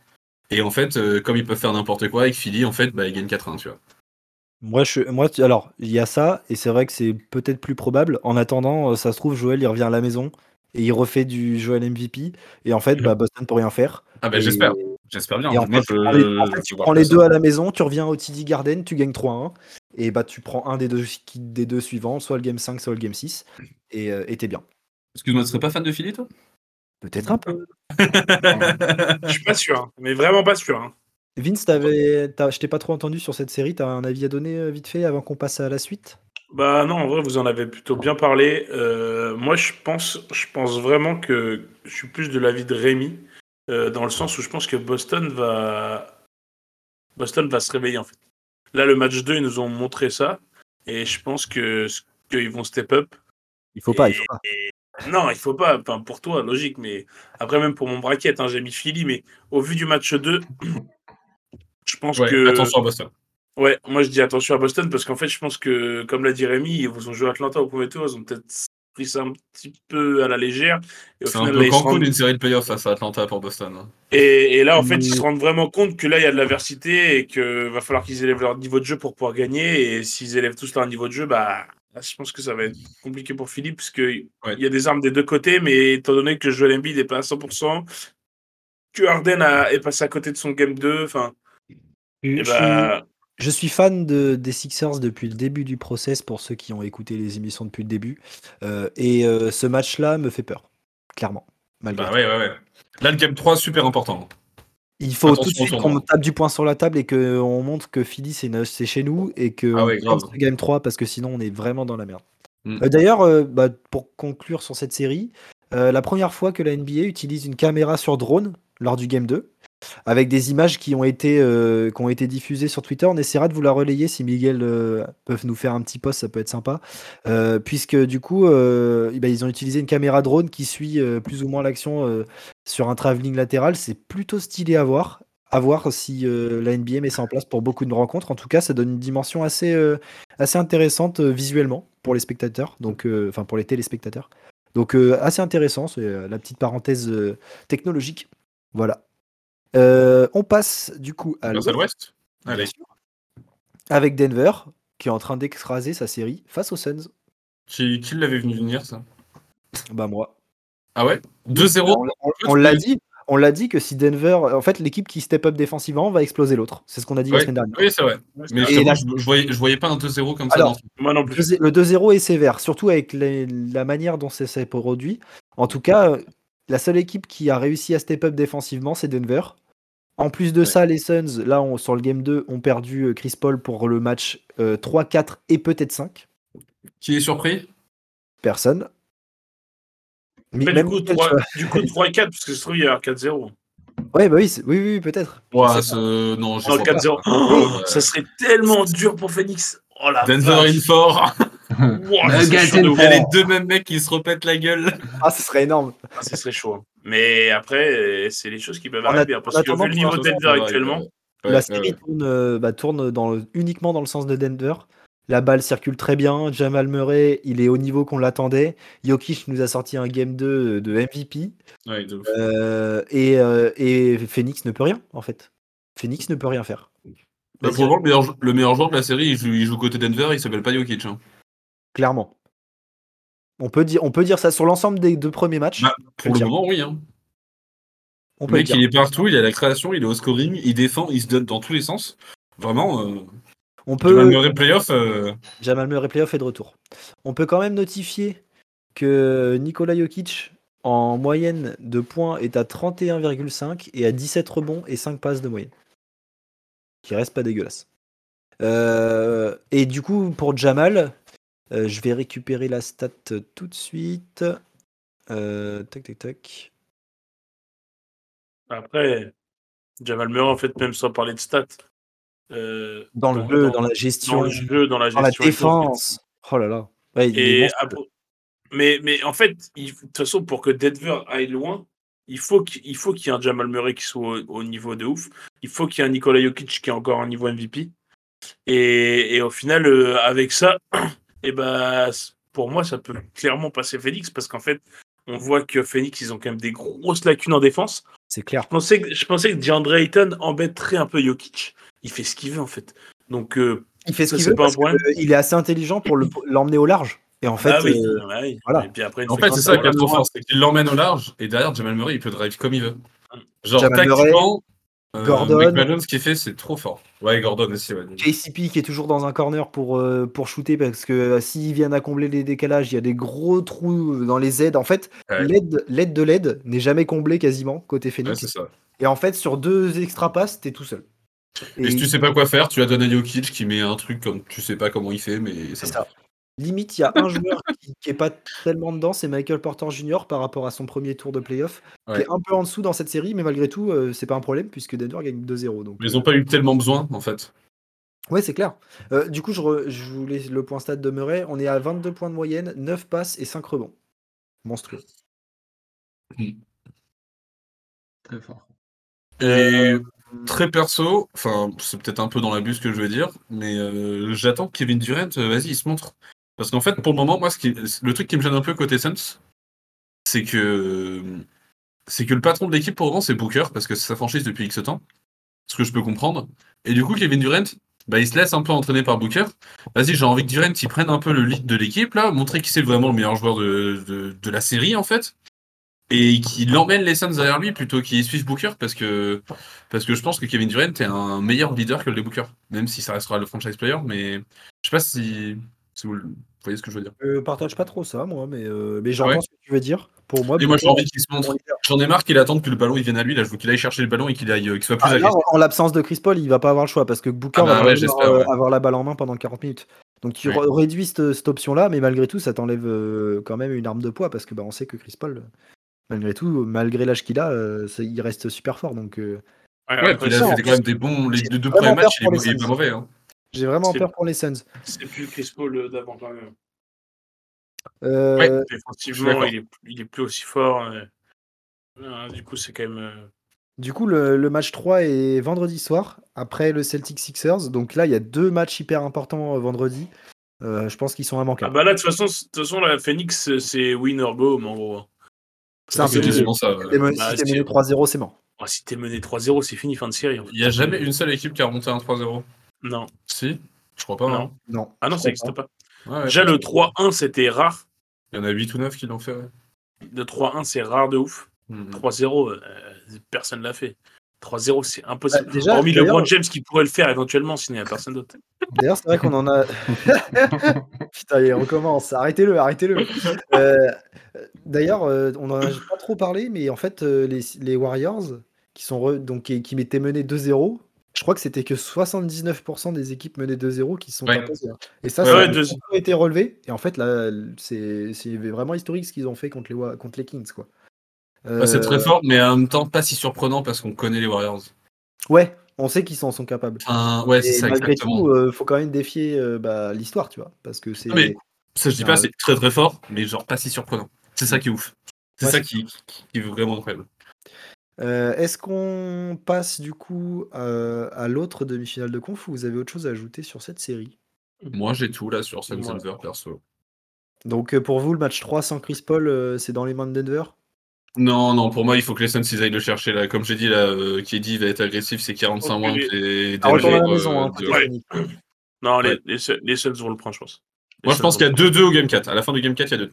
Et en fait, euh, comme ils peuvent faire n'importe quoi avec Philly, en fait, bah, ils gagnent 4-1, tu vois. Moi, je, moi, alors, il y a ça, et c'est vrai que c'est peut-être plus probable. En attendant, euh, ça se trouve, Joël, il revient à la maison et il refait du Joël MVP. Et en fait, bah, Boston peut rien faire. Ah, bah, j'espère. J'espère bien. En fait, tu prends les deux à la maison, tu reviens au TD Garden, tu gagnes 3-1 et bah tu prends un des deux, des deux suivants, soit le game 5, soit le game 6, et euh, t'es bien. Excuse-moi, tu serais pas fan de Philly, toi? Peut-être un peu. Je suis pas sûr, hein, mais vraiment pas sûr. Hein. Vince, je t'ai pas trop entendu sur cette série, t'as un avis à donner euh, vite fait avant qu'on passe à la suite? Bah non, en vrai, vous en avez plutôt bien parlé. Euh, moi, je pense, je pense vraiment que je suis plus de l'avis de Rémi, euh, dans le sens où je pense que Boston va, Boston va se réveiller en fait. Là, le match 2, ils nous ont montré ça, et je pense que qu'ils vont step up. Il faut pas, il faut pas. non, il faut pas. Enfin, pour toi, logique, mais après même pour mon bracket, hein, j'ai mis Philly, mais au vu du match 2, (clears throat) je pense que. Attention à Boston. Ouais, moi je dis attention à Boston parce qu'en fait, je pense que, comme l'a dit Rémi, ils vous ont joué Atlanta au premier tour, ils ont peut-être pris ça un petit peu à la légère. C'est un peu Cancun d'une série de playoffs face à Atlanta pour Boston. Hein. Et, et, là, en fait, ils se rendent vraiment compte que là, il y a de l'aversité et qu'il va falloir qu'ils élèvent leur niveau de jeu pour pouvoir gagner. Et s'ils élèvent tous leur niveau de jeu, bah, je pense que ça va être compliqué pour Philippe parce qu'il il y a des armes des deux côtés, mais étant donné que Joel Embiid n'est pas à 100%, que Harden a, est passé à côté de son game 2, enfin. bah, je suis fan de, des Sixers depuis le début du process pour ceux qui ont écouté les émissions depuis le début. Euh, et euh, ce match-là me fait peur, clairement. Malgré bah ouais, ouais, ouais. Là, le game 3, super important. Il faut tout de suite qu'on tape du poing sur la table et qu'on montre que Philly, c'est chez nous et que ah ouais, game 3 parce que sinon, on est vraiment dans la merde. Mm. Euh, d'ailleurs, bah, pour conclure sur cette série, la première fois que la NBA utilise une caméra sur drone lors du game 2, avec des images qui ont été, euh, qui ont été diffusées sur Twitter. On essaiera de vous la relayer si Miguel euh, peut nous faire un petit post, ça peut être sympa. Euh, puisque du coup, eh ben, ils ont utilisé une caméra drone qui suit plus ou moins l'action sur un travelling latéral. C'est plutôt stylé à voir. À voir si la NBA met ça en place pour beaucoup de rencontres. En tout cas, ça donne une dimension assez, assez intéressante visuellement pour les spectateurs, donc enfin pour les téléspectateurs. Donc assez intéressant, c'est la petite parenthèse technologique. Voilà. Euh, on passe du coup à l'ouest. Avec Denver, qui est en train d'excraser sa série face aux Suns. Qui, l'avait venu venir, ça? Bah, moi. Ah ouais? 2-0 On, l'a dit. On l'a dit que si Denver, en fait, l'équipe qui step up défensivement va exploser l'autre. C'est ce qu'on a dit la semaine dernière. Oui, c'est vrai. Mais je, voyais, voyais, pas un 2-0 comme ça. Moi non plus. Le 2-0 est sévère, surtout avec la manière dont ça s'est produit. En tout cas, la seule équipe qui a réussi à step up défensivement, c'est Denver. En plus de ça, les Suns, là, sur le game 2, ont perdu euh, Chris Paul pour le match 3, euh, 4 et peut-être 5. Qui est surpris? Personne. Mais du, coup, 3, du, coup, 3, et 4, parce que ce trouve, il y a 4-0. Ouais, bah oui, oui, oui, peut-être. Ouais, non, je 4-0. ça serait tellement dur pour Phoenix. Oh, la Denver in 4. Il y a les deux mêmes mecs qui se repètent la gueule. Ah, ce serait énorme. Ah, ce serait chaud. Hein. Mais après, c'est les choses qui peuvent arriver. Hein, parce que vu le niveau de Denver actuellement. la série tourne, euh, bah, tourne dans uniquement dans le sens de Denver. La balle circule très bien. Jamal Murray, il est au niveau qu'on l'attendait. Jokic nous a sorti un game 2 de MVP. Euh, et, euh, et Phoenix ne peut rien, en fait. Phoenix ne peut rien faire. Bah, pour le meilleur, le meilleur joueur de la série, il joue, il joue côté Denver, il s'appelle pas Jokic. Hein. Clairement. On peut, dire, on peut dire ça sur l'ensemble des deux premiers matchs. Bah, pour le moment, oui. Hein. le mec, il est partout, il a la création, il est au scoring, il défend, il se donne dans tous les sens. Vraiment. Euh... On peut... Jamal Murray playoff. Euh... Jamal Murray playoff est de retour. On peut quand même notifier que Nikola Jokic, en moyenne de points, est à 31,5 et à 17 rebonds et 5 passes de moyenne. Qui reste pas dégueulasse. Euh, et du coup, pour Jamal, euh, je vais récupérer la stat tout de suite. Euh, tac, tac, tac. Après, Jamal Murray, en fait, même sans parler de stats. Euh, dans le jeu, dans, la gestion. Dans le jeu, dans la gestion. la défense. Oh là là. et mais, mais en fait, de toute façon, pour que Denver aille loin, il faut qu'il faut qu'il y ait un Jamal Murray qui soit au, au, niveau de ouf. Il faut qu'il y ait un Nikola Jokic qui est encore un niveau MVP. Et, et au final, avec ça, (clears throat) et bah, pour moi, ça peut clairement passer Phoenix parce qu'en fait, on voit que Phoenix, ils ont quand même des grosses lacunes en défense. C'est clair. Je pensais, que, je pensais que DeAndre Ayton embêterait un peu Jokic. Il fait ce qu'il veut en fait. Donc, euh, il fait ce qu'il veut parce il est assez intelligent pour l'emmener au large. Et en fait, ah oui, euh. Voilà. Et puis après, en fait, c'est ça qui est trop fort, c'est qu'il l'emmène au large et derrière Jamal Murray, il peut drive comme il veut. Genre, Jamal tactiquement, euh, Gordon. ce qu'il fait, c'est trop fort. Ouais, Gordon aussi. Ouais. JCP qui est toujours dans un corner pour, euh, pour shooter parce que euh, s'ils viennent à combler les décalages, il y a des gros trous dans les aides. En fait, l'aide, de l'aide n'est jamais comblée quasiment côté Phoenix. ça. Et en fait, sur deux extra passes, t'es tout seul. Et, si tu sais pas quoi faire, tu as donné Jokic qui met un truc comme tu sais pas comment il fait, mais c'est ça. Limite, il y a un (laughs) joueur qui, qui est pas tellement dedans, c'est Michael Porter Jr. par rapport à son premier tour de playoff, qui est un peu en dessous dans cette série, mais malgré tout, euh, c'est pas un problème puisque Denver gagne 2-0. Donc, ils n'ont pas eu tellement besoin en fait. Ouais, c'est clair. Euh, du coup, je, je voulais le point stade demeurer. On est à 22 points de moyenne, 9 passes et 5 rebonds. Monstrueux. Hmm. Très fort. Et très perso, enfin, c'est peut-être un peu dans l'abus ce que je veux dire, mais j'attends que Kevin Durant, vas-y, il se montre. Parce qu'en fait, pour le moment, moi, le truc qui me gêne un peu côté Suns, c'est que c'est que le patron de l'équipe pour le moment, c'est Booker, parce que c'est sa franchise depuis X temps. Ce que je peux comprendre. Et du coup, Kevin Durant, bah, il se laisse un peu entraîner par Booker. Vas-y, j'ai envie que Durant il prenne un peu le lead de l'équipe, là, montrer qu'il c'est vraiment le meilleur joueur de, de, de, la série, en fait. Et qu'il emmène les Suns derrière lui plutôt qu'il suive Booker, parce que, parce que je pense que Kevin Durant est un meilleur leader que le Booker. Même si ça restera le franchise player, mais je sais pas si, si vous, voyez ce que je veux dire. Je partage pas trop ça, moi, mais, euh, mais j'entends ce que tu veux dire. Pour moi, et moi j'ai envie qu'il se montre. J'en ai marre qu'il attende que le ballon il vienne à lui. Là, je veux qu'il aille chercher le ballon et qu'il aille, soit plus ah, En l'absence de Chris Paul, il va pas avoir le choix parce que Booker ah bah va ouais, avoir la balle en main pendant 40 minutes. Donc tu réduis cette, cette option-là, mais malgré tout, ça t'enlève euh, quand même une arme de poids parce que bah, on sait que Chris Paul, malgré tout, malgré l'âge qu'il a, euh, il reste super fort. Donc, euh... ouais, il a fait quand même des bons. Les deux, premiers matchs, il est, pas mauvais. Hein. J'ai vraiment peur pour les Suns. C'est plus Chris Paul d'avant quand même. Euh, ouais, Défensivement, il est, il est, plus aussi fort. Euh, euh, du coup, c'est quand même. Du coup, le, le, match 3 est vendredi soir, après le Celtic Sixers. Donc là, il y a deux matchs hyper importants vendredi. Euh, je pense qu'ils sont immanquables. Ah bah là, de toute façon, façon, la Phoenix, c'est win or go, en gros. C'est un peu ça. Si t'es mené, bah, 3-0, c'est mort. Si t'es mené 3-0, c'est fini, fin de série. Il n'y a jamais une seule équipe qui a remonté un 3-0 Non. Si Je crois pas. Non. Hein. non. Ah non, ça n'existe pas. Ouais, Déjà, le 3-1, c'était rare. Il y en a 8 ou 9 qui l'ont fait. Le 3-1, c'est rare de ouf. 3-0, euh, personne ne l'a fait. 3-0, c'est impossible. Bah, déjà, Hormis LeBron James qui pourrait le faire éventuellement, sinon il n'y a personne d'autre. D'ailleurs, c'est vrai qu'on en a. (laughs) Putain, il recommence. Arrêtez-le, arrêtez-le. (laughs) Euh, D'ailleurs, euh, on n'en a pas trop parlé, mais en fait, euh, les, les, Warriors, qui, sont re... donc, qui, qui m'étaient menés 2-0, je crois que c'était que 79% des équipes menées 2-0 qui sont ouais. imposées. Et ça, ça a été relevé. Et en fait, là, c'est vraiment historique ce qu'ils ont fait contre les, contre les Kings. quoi. Euh... c'est très fort, mais en même temps, pas si surprenant parce qu'on connaît les Warriors. Ouais, on sait qu'ils en sont capables. Ouais, c'est ça, malgré exactement. tout, euh, faut quand même défier euh, bah, l'histoire, tu vois. Parce que c'est. Mais ça, je dis pas, c'est très très fort, mais genre pas si surprenant. C'est ça qui est ouf. C'est ouais, ça qui, qui, qui, est vraiment incroyable. Euh, Est-ce qu'on passe du coup euh, à l'autre demi-finale de conf ou vous avez autre chose à ajouter sur cette série? Moi j'ai tout là sur Sam Denver perso. Donc pour vous, le match 3 sans Chris Paul, euh, c'est dans les mains de Denver? Non, non, pour moi il faut que les Suns ils aillent le chercher là. Comme j'ai dit là, euh, Kedi va être agressif, c'est 45 okay. points. Et à la maison, hein, de... ouais. Non, les, les, les Suns vont le prendre, je pense. Les moi je pense qu'il y a 2-2 au Game 4. À la fin du Game 4, il y a 2.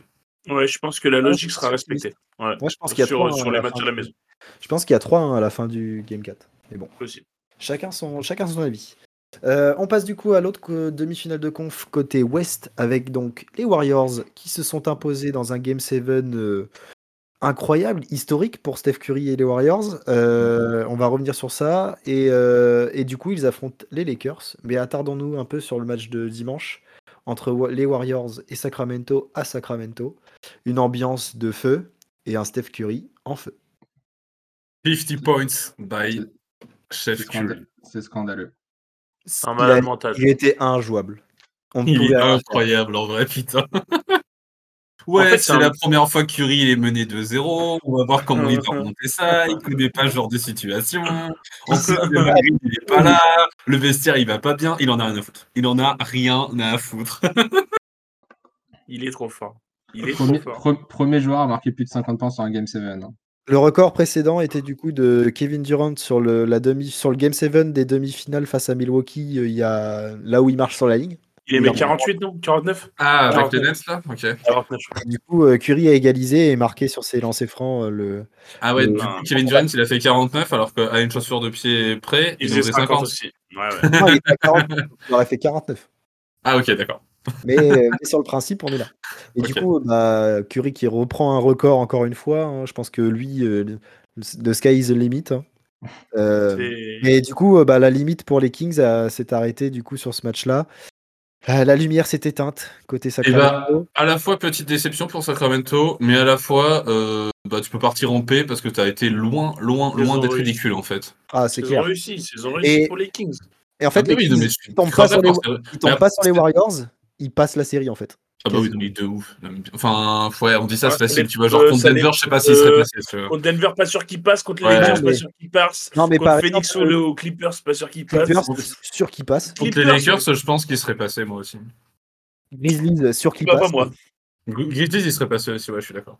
Ouais, je pense que la logique sera respectée. Ouais. Moi je pense qu'il y a sur, 3 sur les matchs de la maison. Je pense qu'il y a 3 à la fin du Game 4. Mais bon. Possible. Chacun son, chacun son avis. Euh, on passe du coup à l'autre demi-finale de conf côté Ouest avec donc les Warriors qui se sont imposés dans un Game 7 euh, incroyable, historique pour Steph Curry et les Warriors. Euh, on va revenir sur ça. Et, et, du coup, ils affrontent les Lakers. Mais attardons-nous un peu sur le match de dimanche entre les Warriors et Sacramento à Sacramento. Une ambiance de feu et un Steph Curry en feu. 50 points by Chef Curry. C'est scandaleux. Un malade mental. Il était injouable. On il est incroyable en vrai, putain. (laughs) ouais, en fait, c'est un... la première fois que Curry il est mené 2-0. On va voir comment il va (laughs) remonter ça. Il connaît pas ce genre de situation. (laughs) En plus, le mari, il est pas là. Le vestiaire, il va pas bien. Il en a rien à foutre. Il en a rien à foutre. (laughs) il est trop fort. Il est premier, trop fort. premier joueur à marquer plus de 50 points sur un Game 7. Hein. Le record précédent était du coup de Kevin Durant sur le, la demi, sur le Game 7 des demi-finales face à Milwaukee, il y a, là où il marche sur la ligne. Il est mis 48, non 49 Ah, avec 49. les Nets, là Ok. 49. Du coup, euh, Curry a égalisé et marqué sur ses lancers francs. Euh, le, ah ouais, le... du coup, Kevin Durant, il a fait 49, alors qu'à une chaussure de pied près, il, il faisait 50. 50. aussi. Ouais, ouais. non, il, 40, il aurait fait 49. Ah ok, d'accord. Mais, mais, sur le principe, on est là. Et okay. du coup, bah, Curry qui reprend un record encore une fois. Hein, je pense que lui, euh, the sky is the limit. Hein. Euh, mais du coup, bah, la limite pour les Kings s'est arrêtée du coup sur ce match-là. Ah, la lumière s'est éteinte côté eh ben, Sacramento. à la fois petite déception pour Sacramento, mais à la fois euh, bah, tu peux partir en paix parce que tu as été loin, loin, loin d'être ridicule en fait. Ah, c'est clair. Réussi, ils ont réussi pour les Kings. Et en fait, ah, les Kings, ils tombent pas, sur les, tombent pas sur les Warriors, ils passent la série en fait. Ah bah oui, donc de ouf. Enfin, ouais, on dit ça, c'est facile. Tu vois, genre contre Denver, je sais pas s'il serait passé. Contre Denver, pas sûr qu'il passe. Contre les Lakers, pas sûr qu'il passe. Non, mais contre Phoenix ou aux Clippers, pas sûr qu'il passe. Clippers, sûr qu'il passe. Contre les Lakers, je pense qu'il serait passé, moi aussi. Grizzlies, sûr qu'il passe. Pas moi. Grizzlies, il serait passé aussi, ouais, je suis d'accord.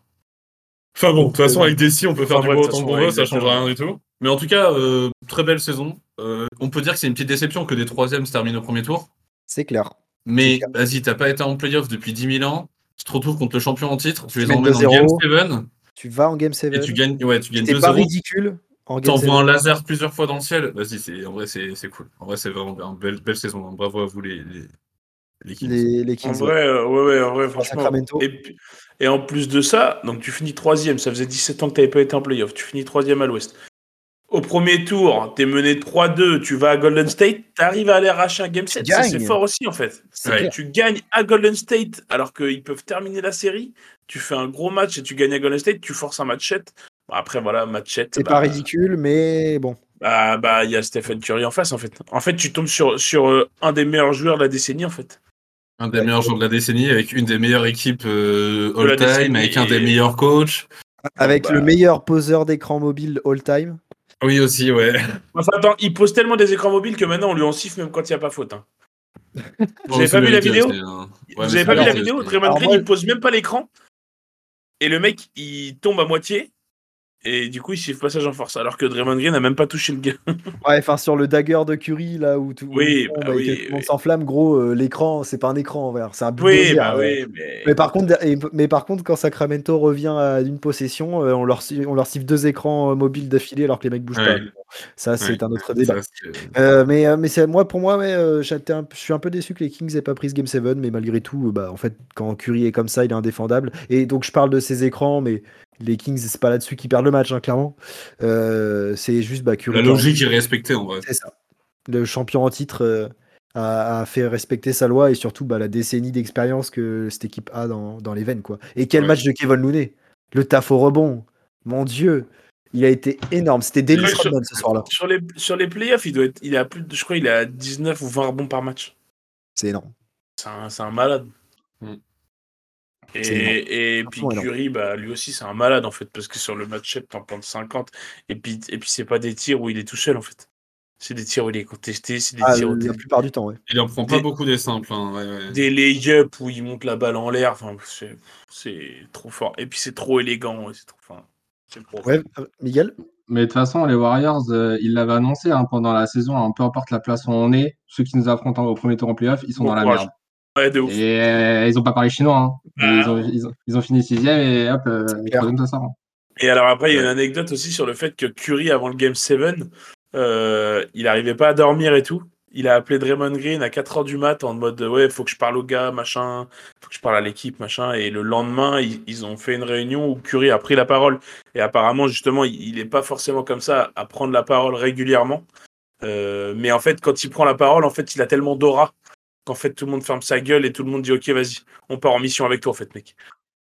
Enfin bon, de toute façon, avec Desi, on peut faire du beau autant qu'on veut, ça change rien du tout. Mais en tout cas, euh, très belle saison. Euh, on peut dire que c'est une petite déception que des troisièmes se terminent au premier tour. C'est clair. Mais vas-y, t'as pas été en playoff depuis 10 000 ans. Tu te retrouves contre le champion en titre. Tu, les emmènes en Game 7. Tu vas en Game 7. Et tu gagnes, ouais, tu gagnes 2 pas ridicule. T'envoies un laser plusieurs fois dans le ciel. Vas-y, en vrai, c'est cool. En vrai, c'est vraiment une belle, belle saison. Hein. Bravo à vous, les, les, Kings. Les, Kings. En vrai, euh, ouais, ouais, en vrai, franchement. Et, et, en plus de ça, donc tu finis troisième. Ça faisait 17 ans que tu n'avais pas été en playoff. Tu finis troisième à l'ouest au premier tour, tu es mené 3-2, tu vas à Golden State, tu arrives à aller arracher un game set. C'est fort aussi, en fait. Tu gagnes à Golden State alors qu'ils peuvent terminer la série. Tu fais un gros match et tu gagnes à Golden State, tu forces un match set. après, voilà, match set. C'est pas bah, ridicule, mais bon. Bah, bah, il y a Stephen Curry en face, en fait. En fait, tu tombes sur, sur euh, un des meilleurs joueurs de la décennie, en fait. Un des meilleurs joueurs de la décennie, avec une des meilleures équipes euh, all-time, avec un des meilleurs coachs. Avec le bah. meilleur poseur d'écran mobile all-time. Oui, aussi, ouais. Enfin, attends, il pose tellement des écrans mobiles que maintenant on lui en siffle même quand il n'y a pas faute. Hein. (laughs) Vous n'avez pas vu la vidéo Vous avez pas vu la vidéo Draymond Green, il pose même pas l'écran. Et le mec, il tombe à moitié. Et du coup, il siffle passage en force, alors que Draymond Green n'a même pas touché le gars. (laughs) ouais, enfin, sur le dagger de Curry, là où tout, oui, bah bah, oui, s'enflamme, gros, euh, l'écran, c'est pas un écran en c'est un oui, bah oui, mais... par contre, mais par contre, quand Sacramento revient à une possession, euh, on, leur, on leur siffle deux écrans euh, mobiles d'affilée alors que les mecs bougent pas. Ça, c'est un autre débat. mais mais c'est moi, pour moi, mais, je suis un peu déçu que les Kings aient pas pris ce Game 7, mais malgré tout, bah, en fait, quand Curry est comme ça, il est indéfendable. Et donc, je parle de ces écrans, mais les Kings, c'est pas là-dessus qu'ils perdent le match, hein, clairement. Euh, c'est juste bah, La logique est respectée en vrai. C'est ça. Le champion en titre euh, a, fait respecter sa loi et surtout bah, la décennie d'expérience que cette équipe a dans, les veines. Quoi. Et quel match de Kevin Looney Le taf au rebond. Mon Dieu il a été énorme. C'était Dennis Rodman ce soir-là. Sur les, sur les playoffs, il doit être, il a plus je crois, il a 19 ou 20 rebonds par match. C'est énorme. C'est un, malade. Mm. Et, et puis Curry, bah, lui aussi, c'est un malade en fait, parce que sur le match-up, t'en plantes 50. Et puis, et puis c'est pas des tirs où il est tout seul en fait. C'est des tirs où il est contesté, c'est des ah, tirs où La plupart du temps, ouais. Il en prend pas beaucoup des simples. Hein, Des lay-up où il monte la balle en l'air. Enfin, c'est trop fort. Et puis c'est trop élégant. C'est trop, enfin, ouais, euh, Miguel? Mais de toute façon, les Warriors, euh, ils l'avaient annoncé hein, pendant la saison, hein, peu importe la place où on est, ceux qui nous affrontent au premier tour en playoff, ils sont dans la merde. Ouais, de ouf. Et euh, ils ont pas parlé chinois. Hein. Bah. Ils, ont, ils, ont, ils, ont, fini sixième et hop, euh, ça sort. Et alors après, il y a une anecdote aussi sur le fait que Curry, avant le Game 7, euh, il n'arrivait pas à dormir et tout. Il a appelé Draymond Green à 4h du mat en mode ouais, faut que je parle au gars, machin, faut que je parle à l'équipe, machin. Et le lendemain, ils, ont fait une réunion où Curry a pris la parole. Et apparemment, justement, il n'est pas forcément comme ça à prendre la parole régulièrement. Euh, mais en fait, quand il prend la parole, en fait, il a tellement d'aura qu'en fait tout le monde ferme sa gueule et tout le monde dit ok vas-y on part en mission avec toi en fait mec.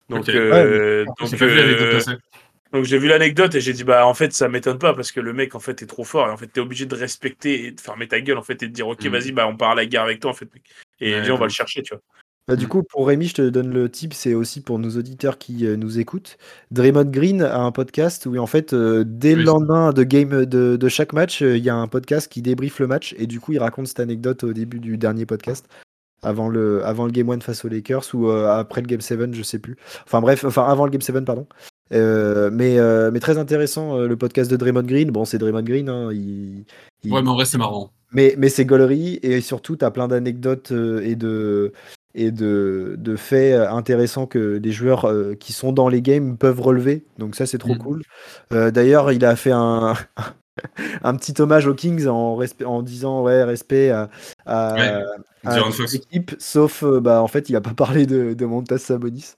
Donc euh, euh, donc, j'ai vu l'anecdote et j'ai dit bah en fait ça m'étonne pas parce que le mec en fait est trop fort et en fait t'es obligé de respecter et de fermer ta gueule en fait et de dire ok mm. vas-y bah on part à la guerre avec toi en fait mec. et on va le chercher tu vois bah, du coup, pour Rémi, je te donne le tip, c'est aussi pour nos auditeurs qui euh, nous écoutent. Draymond Green a un podcast où, en fait, euh, dès le lendemain de, game, de, chaque match, euh, il y a un podcast qui débriefe le match et du coup, il raconte cette anecdote au début du dernier podcast, avant le, avant le Game 1 face aux Lakers ou après le Game 7, je sais plus. Enfin bref, enfin avant le Game 7, pardon. mais, mais très intéressant, le podcast de Draymond Green. Bon, c'est Draymond Green. Hein, il, Ouais, mais en vrai, c'est marrant. Mais, mais c'est gaulerie et surtout, tu as plein d'anecdotes et de et de, de, faits intéressants que les joueurs euh, qui sont dans les games peuvent relever. Donc ça, c'est trop mm. cool. Euh, d'ailleurs, il a fait un, (laughs) un petit hommage aux Kings en, en disant ouais, respect à, à, l'équipe, sauf euh, bah, en fait, il n'a pas parlé de, de Montas Sabonis.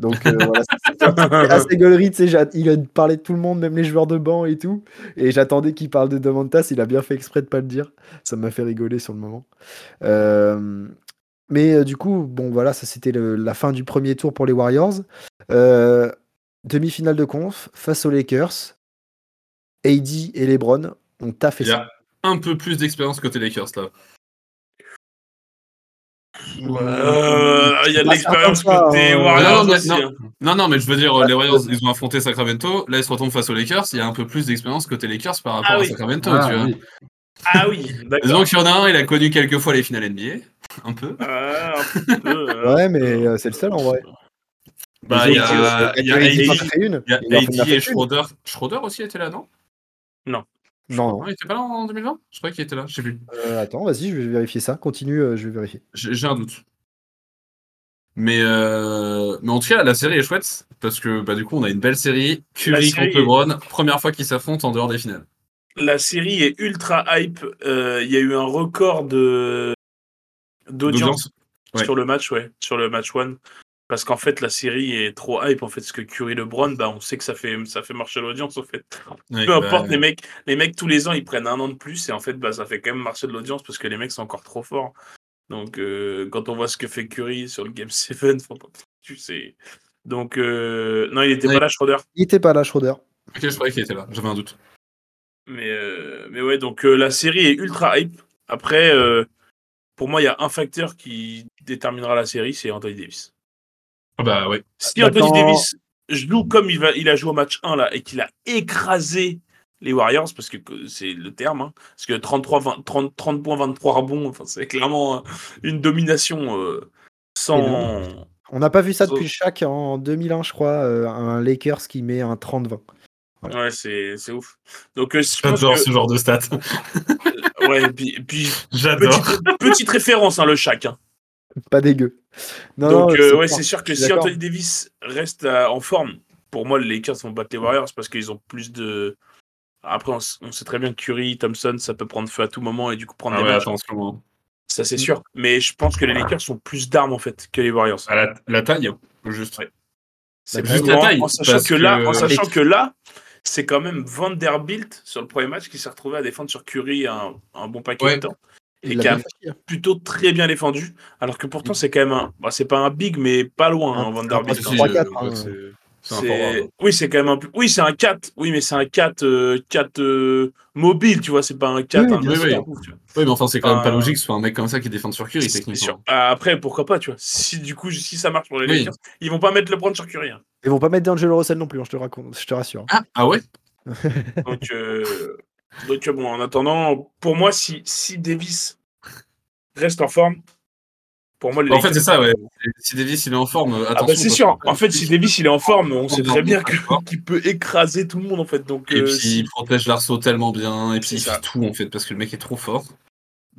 Donc (laughs) voilà, c'est assez gaulerie, il a parlé de tout le monde, même les joueurs de banc et tout. Et j'attendais qu'il parle de Demontas, il a bien fait exprès de pas le dire. Ça m'a fait rigoler sur le moment. Mais du coup, bon voilà, ça c'était la fin du premier tour pour les Warriors. Demi-finale de conf face aux Lakers. AD et LeBron ont taffé ça. un peu plus d'expérience côté Lakers là. Euh, il y a de l'expérience côté Warriors non, aussi. Non, hein. non, non, mais je veux dire, les Warriors, ils ont affronté Sacramento. Là, ils se retrouvent face aux Lakers. Il y a un peu plus d'expérience côté Lakers par rapport ah à Sacramento, ah, tu vois. Oui. Ah oui, d'accord. Donc, il y en a un, il a connu quelques fois les finales NBA. (laughs) Un peu. Ah, un peu (laughs) ouais, mais euh, c'est le seul en vrai. Bah, il y a, il y a AD et Schroeder. Schroeder aussi était là, non? Non. Non, non. il était pas là en 2020 Je croyais qu'il était là, je sais plus. Euh, attends, vas-y, je vais vérifier ça. Continue, euh, je vais vérifier. J'ai un doute. Mais, euh... mais en tout cas, la série est chouette parce que bah, du coup, on a une belle série. Curry contre LeBron, première fois qu'ils s'affrontent en dehors des finales. La série est ultra hype. Il y a eu un record de d'audience sur le match, ouais, sur le match one. Parce qu'en fait, la série est trop hype. En fait, ce que Curry LeBron, bah, on sait que ça fait, ça fait marcher l'audience. En fait, peu bah, importe, les mecs, les mecs tous les ans, ils prennent un an de plus et en fait, bah, ça fait quand même marcher de l'audience parce que les mecs sont encore trop forts. Donc, euh, quand on voit ce que fait Curry sur le Game (laughs) 7, tu sais. Donc, euh, non, il était pas là, Schroeder. Il était pas là, Schroeder. Ok, je croyais qu'il était là. J'avais un doute. Mais, euh, mais ouais, donc la série est ultra hype. Après, pour moi, il y a un facteur qui déterminera la série, c'est Anthony Davis. Ah bah ouais. Si Anthony Davis joue comme il, va, il a joué au match 1 là et qu'il a écrasé les Warriors, parce que c'est le terme, hein, parce que 33, 30, 30 points, 23 rebonds, enfin, c'est clairement une domination euh, sans. On n'a pas vu ça depuis chaque en 2001, je crois, euh, un Lakers qui met un 30-20. Ouais, c'est ouf. Donc, euh, J'adore ce genre de stats. (laughs) ouais, puis, puis J'adore. Petite, petite, référence, hein, le chaque. Hein. Pas dégueu. Donc, euh, ouais, c'est sûr que si Anthony Davis reste euh, en forme, pour moi, les Lakers vont battre les Warriors parce qu'ils ont plus de. Après, on, sait très bien que Curry, Thompson, ça peut prendre feu à tout moment et du coup prendre ah des ouais, matchs. Ça, c'est sûr. Mais je pense que les Lakers sont plus d'armes en fait que les Warriors. À la, taille, juste. C'est juste la taille. En sachant que, là, en sachant que là, c'est quand même Vanderbilt sur le premier match qui s'est retrouvé à défendre sur Curry un, un bon paquet de temps et qui a hein. plutôt très bien défendu. Alors que pourtant, c'est quand même un. Bah, c'est pas un big, mais pas loin, hein, Vanderbilt. C'est Oui, c'est quand même un. Oui, c'est un 4. Oui, mais c'est un 4, 4 euh, euh, mobile, tu vois. C'est pas un 4. Oui, oui, oui. mais enfin, c'est quand même pas logique que ce soit un mec comme ça qui défend sur Curry, techniquement. Ah, après, pourquoi pas, tu vois. Si du coup, si ça marche pour les Lakers, ils vont pas mettre le LeBron sur Curry. Hein. Ils vont pas mettre D'Angelo Russell non plus, je te, raconte, je te rassure. Ah, ah ouais? (laughs) (laughs) Donc, euh... Donc, bon, en attendant, pour moi, si, si Davis reste en forme. Pour moi, en fait, c'est ça, ouais. Si Davis il est en forme, attention. Ah bah c'est sûr. En fait, si Davis il est en forme, on sait très bien qu'il peut écraser tout le monde en fait. Donc, et euh, puis il protège l'arceau tellement bien, et puis il fait tout en fait, parce que le mec est trop fort.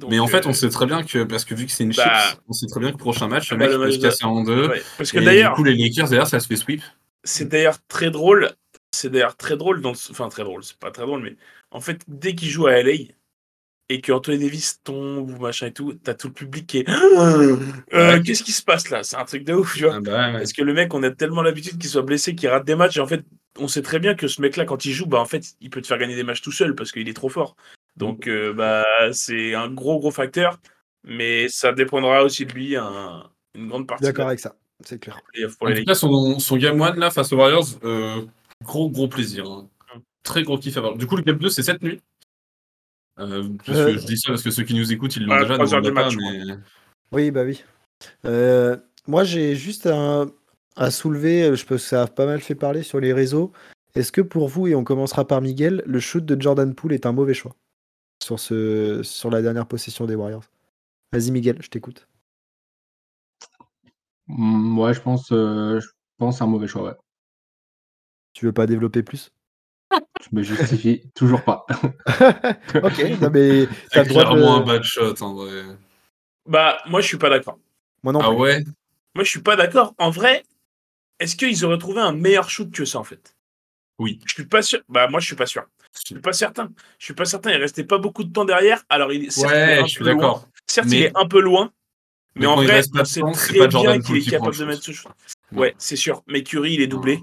mais en fait, on euh, sait très bien que, parce que vu que c'est une bah... chip, on sait très bien que prochain match, le mec peut se casser en deux. Parce que d'ailleurs. Du coup, les Lakers, d'ailleurs, ça se fait sweep. C'est d'ailleurs très drôle. C'est d'ailleurs très drôle. Dans... Enfin, très drôle. C'est pas très drôle, mais en fait, dès qu'il joue à LA, et que Anthony Davis tombe ou machin et tout, t'as tout le public qui est (gasps) euh, qu'est-ce qui se passe là? C'est un truc de ouf, tu vois. Ah bah Parce que le mec, on a tellement l'habitude qu'il soit blessé, qu'il rate des matchs, et en fait, on sait très bien que ce mec-là, quand il joue, bah en fait, il peut te faire gagner des matchs tout seul parce qu'il est trop fort. Donc, euh, bah, c'est un gros gros facteur, mais ça dépendra aussi de lui un, une grande partie. D'accord avec ça, c'est clair. en tout cas, son, son, game 1 là face aux Warriors, euh, gros gros plaisir. Hein. Hum. Très gros kiff à voir. Du coup, le game 2, c'est cette nuit? Euh, euh, je dis ça parce que ceux qui nous écoutent, ils l'ont déjà. mais... Oui, bah oui. Euh, moi, j'ai juste à soulever, je pense que ça a pas mal fait parler sur les réseaux. Est-ce que pour vous, et on commencera par Miguel, le shoot de Jordan Poole est un mauvais choix sur, ce, sur la dernière possession des Warriors? Vas-y, Miguel, je t'écoute. Mm, ouais, je pense, je pense un mauvais choix, ouais. Tu veux pas développer plus? Je me justifie toujours pas. (laughs) ok, non mais. C'est clairement un bad shot en vrai. Bah, moi je suis pas d'accord. Moi non Ah ouais? Moi je suis pas d'accord. En vrai, est-ce qu'ils auraient trouvé un meilleur shoot que ça en fait? Oui. Je suis pas sûr. Bah, moi je suis pas sûr. Je suis pas certain. Je suis pas certain. Il restait pas beaucoup de temps derrière. Alors, il, ouais, je suis d'accord. Certes, il est un peu loin. Mais, en vrai, c'est très bien qu'il est capable de mettre ce shoot. Ouais, c'est sûr. Mais Curry, il est doublé.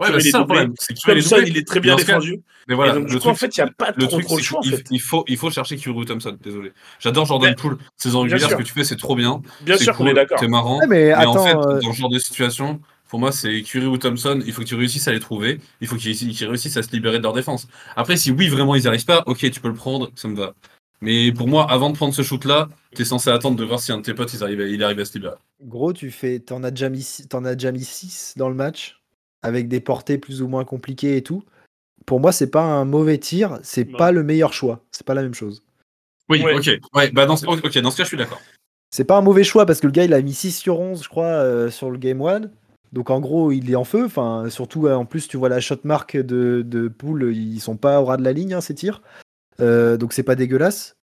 Ouais, bah, c'est ça le problème. C'est Thompson, il est très bien défendu. Mais voilà, donc, du coup, en fait, il n'y a pas le trop, truc, trop de choix. Il, faut, il faut chercher Thompson, désolé. J'adore Jordan Poole. Saison régulière, ce que tu fais, c'est trop bien. Bien sûr qu'on est d'accord. C'est marrant. mais en fait, euh, dans ce genre de situation, pour moi, c'est Curry ou Thompson. Il faut que tu réussisses à les trouver. Il faut qu'ils réussissent à se libérer de leur défense. Après, si oui, vraiment, ils n'y arrivent pas, ok, tu peux le prendre, ça me va. Mais pour moi, avant de prendre ce shoot-là, tu es censé attendre de voir si un de tes potes il arrive, il arrive à se libérer. Gros, tu fais, t'en as déjà mis, en as déjà mis 6 dans le match, avec des portées plus ou moins compliquées et tout. Pour moi, c'est pas un mauvais tir, c'est pas le meilleur choix. C'est pas la même chose. Oui, ok. Ouais, bah dans ce... ok, dans ce cas, je suis d'accord. C'est pas un mauvais choix parce que le gars, il a mis 6 sur 11, je crois, euh, sur le game 1. Donc en gros, il est en feu. Enfin, surtout, en plus, tu vois la shot mark de, de Pool, ils sont pas au ras de la ligne, hein, ces tirs. Euh, donc c'est pas dégueulasse.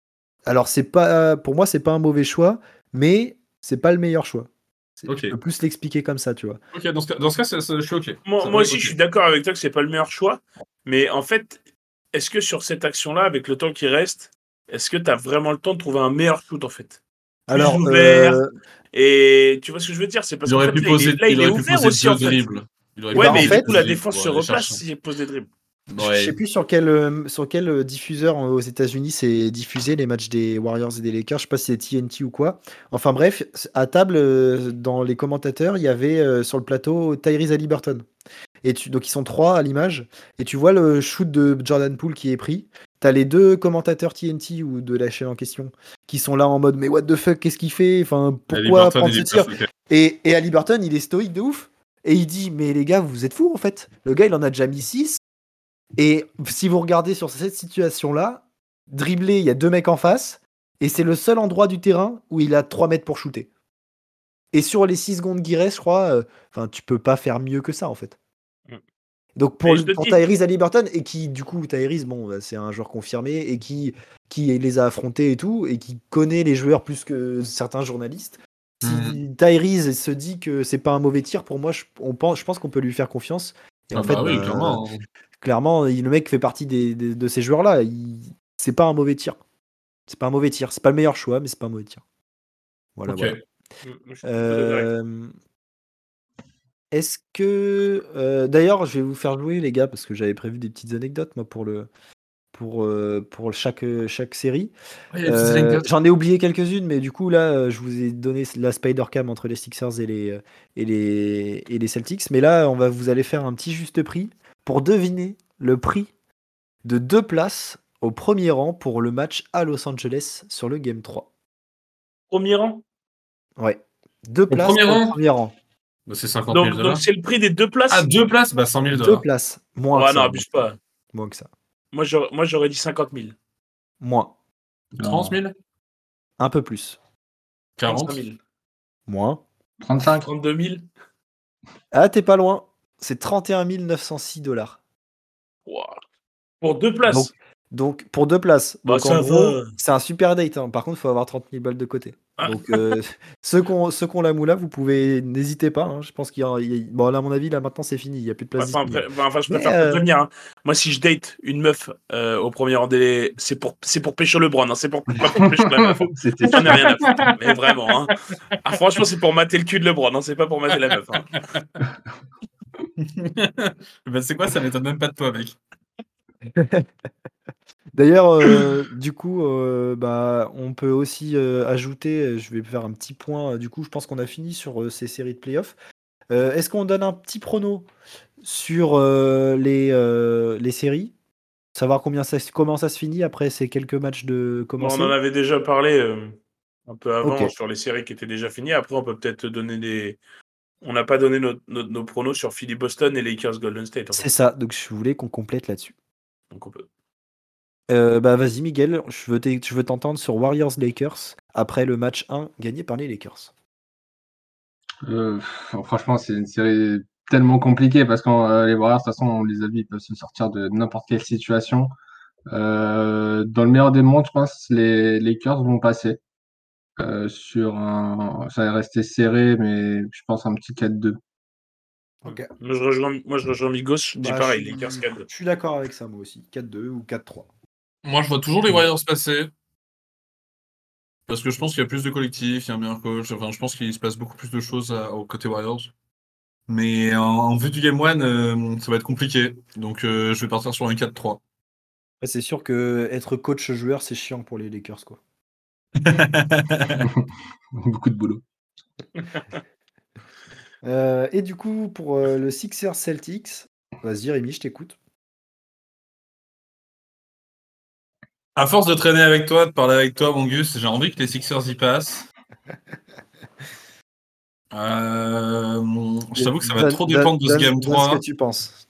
Alors c'est pas, pour moi, c'est pas un mauvais choix, mais c'est pas le meilleur choix. Je peux plus l'expliquer comme ça, tu vois. Ok, dans ce cas, dans ce cas je suis ok. Moi, moi aussi, je suis d'accord avec toi que c'est pas le meilleur choix, mais en fait, est-ce que sur cette action-là, avec le temps qui reste, est-ce que tu as vraiment le temps de trouver un meilleur shoot en fait? Alors, euh, et tu vois ce que je veux dire? C'est parce que là, il, est ouvert aussi en fait. Ouais, mais du coup, la défense se replace s'il pose des dribbles. Je sais plus sur quel, euh, sur quel euh, diffuseur aux États-Unis c'est diffusé les matchs des Warriors et des Lakers. Je sais pas si c'est TNT ou quoi. Enfin bref, à table, euh, dans les commentateurs, il y avait sur le plateau Tyrese Haliburton. Et tu, donc ils sont trois à l'image. Et tu vois le shoot de Jordan Poole qui est pris. T'as les deux commentateurs TNT ou de la chaîne en question qui sont là en mode mais what the fuck, qu'est-ce qu'il fait? Enfin, pourquoi prendre ce tir? Et, et Haliburton, il est stoïque de ouf. Et il dit mais les gars, vous êtes fous en fait. Le gars, il en a déjà mis 6. Et si vous regardez sur cette situation-là, dribbler, il y a deux mecs en face, et c'est le seul endroit du terrain où il a 3 mètres pour shooter. Et sur les 6 secondes qui restent, je crois, euh, enfin, tu peux pas faire mieux que ça, en fait. Mm. Donc pour, pour Tyrese Halliburton, et qui, du coup, Tyrese, bon, bah, c'est un joueur confirmé, et qui, qui les a affrontés et tout, et qui connaît les joueurs plus que certains journalistes. Si mm. Tyrese se dit que c'est pas un mauvais tir, pour moi, je, on pense, je pense qu'on peut lui faire confiance. Et en ah fait, bah oui, clairement, le mec fait partie de ces joueurs-là. C'est pas un mauvais tir. C'est pas un mauvais tir. C'est pas le meilleur choix, mais c'est pas un mauvais tir. Voilà. voilà. Euh, est-ce que. Euh, d'ailleurs, je vais vous faire jouer, les gars, parce que j'avais prévu des petites anecdotes, moi, pour le. Pour, euh, pour chaque, chaque série. J'en ai oublié quelques-unes, mais du coup, là, je vous ai donné la Spider-Cam entre les Sixers et les, et, les, et les Celtics. Mais là, on va, vous allez faire un petit juste prix pour deviner le prix de deux places au premier rang pour le match à Los Angeles sur le Game 3. Premier rang? Ouais. Deux places au premier rang. Bah, c'est 50 000 Donc c'est le prix des deux places? Ah, deux places? Bah 100 000 dollars. Deux places. Moins. Non, abuse pas. Moins que ça. Moi j'aurais dit 50 000. Moins. 30 000 Un peu plus. 40 000 Moins. 35 32 000 Ah, t'es pas loin. C'est 31 906 dollars. Pour deux places. Donc, pour deux places. Bah, c'est un super date. Hein. Par contre, il faut avoir 30 000 balles de côté. Ah. Donc, euh, (laughs) ceux qui ont la moula, vous pouvez, n'hésitez pas. Hein. Je pense qu'il y, a, Bon, là, à mon avis, là, maintenant, c'est fini. Il n'y a plus de place. Enfin, enfin, je préfère euh... prévenir. Hein. Moi, si je date une meuf euh, au premier rang délai, c'est pour, c'est pour pêcher le brun. C'est pour, pas pour pêcher la meuf. (laughs) J'en ai rien à foutre. Mais vraiment. Ah, franchement, c'est pour mater le cul de LeBron. C'est pas pour mater la meuf. (laughs) ben, c'est quoi? Ça m'étonne même pas de toi, mec. D'ailleurs, euh, (coughs) du coup, euh, bah, on peut aussi euh, ajouter, je vais faire un petit point, du coup, je pense qu'on a fini sur ces séries de playoffs. Est-ce qu'on donne un petit prono sur les, les séries? Savoir combien ça, comment ça se finit après ces quelques matchs de commencer On en avait déjà parlé un peu avant sur les séries qui étaient déjà finies. Après, on peut peut-être donner des, on n'a pas donné nos, pronos sur Philly Boston et Lakers Golden State. C'est ça, donc je voulais qu'on complète là-dessus. Donc on peut. Euh, bah vas-y Miguel, je veux, veux t'entendre sur Warriors Lakers après le match 1 gagné par les Lakers. Euh, franchement, c'est une série tellement compliquée parce que euh, les Warriors, de toute façon, on les a vus, ils peuvent se sortir de n'importe quelle situation. dans le meilleur des mondes, je pense les Lakers vont passer. Euh, sur un. Ça va rester serré, mais je pense un petit 4-2. Moi, je rejoins, moi, je rejoins Migos, je dis bah, pareil, les 4 Je suis d'accord avec ça, moi aussi. 4-2 ou 4-3. Moi, je vois toujours les Warriors passer. Parce que je pense qu'il y a plus de collectifs, il y a un meilleur coach. Enfin, je pense qu'il se passe beaucoup plus de choses au côté Warriors. Mais en, vue du Game One, ça va être compliqué. Donc je vais partir sur un 4-3. C'est sûr que être coach joueur, c'est chiant pour les Lakers, quoi. (laughs) Beaucoup de boulot. Euh, et du coup, pour euh, le Sixers Celtics, vas-y Rémi, je t'écoute. À force de traîner avec toi, de parler avec toi, mon Gus, j'ai envie que les Sixers y passent. (laughs) Euh, je t'avoue que ça va trop dépendre de ce Game 3. ce que tu penses.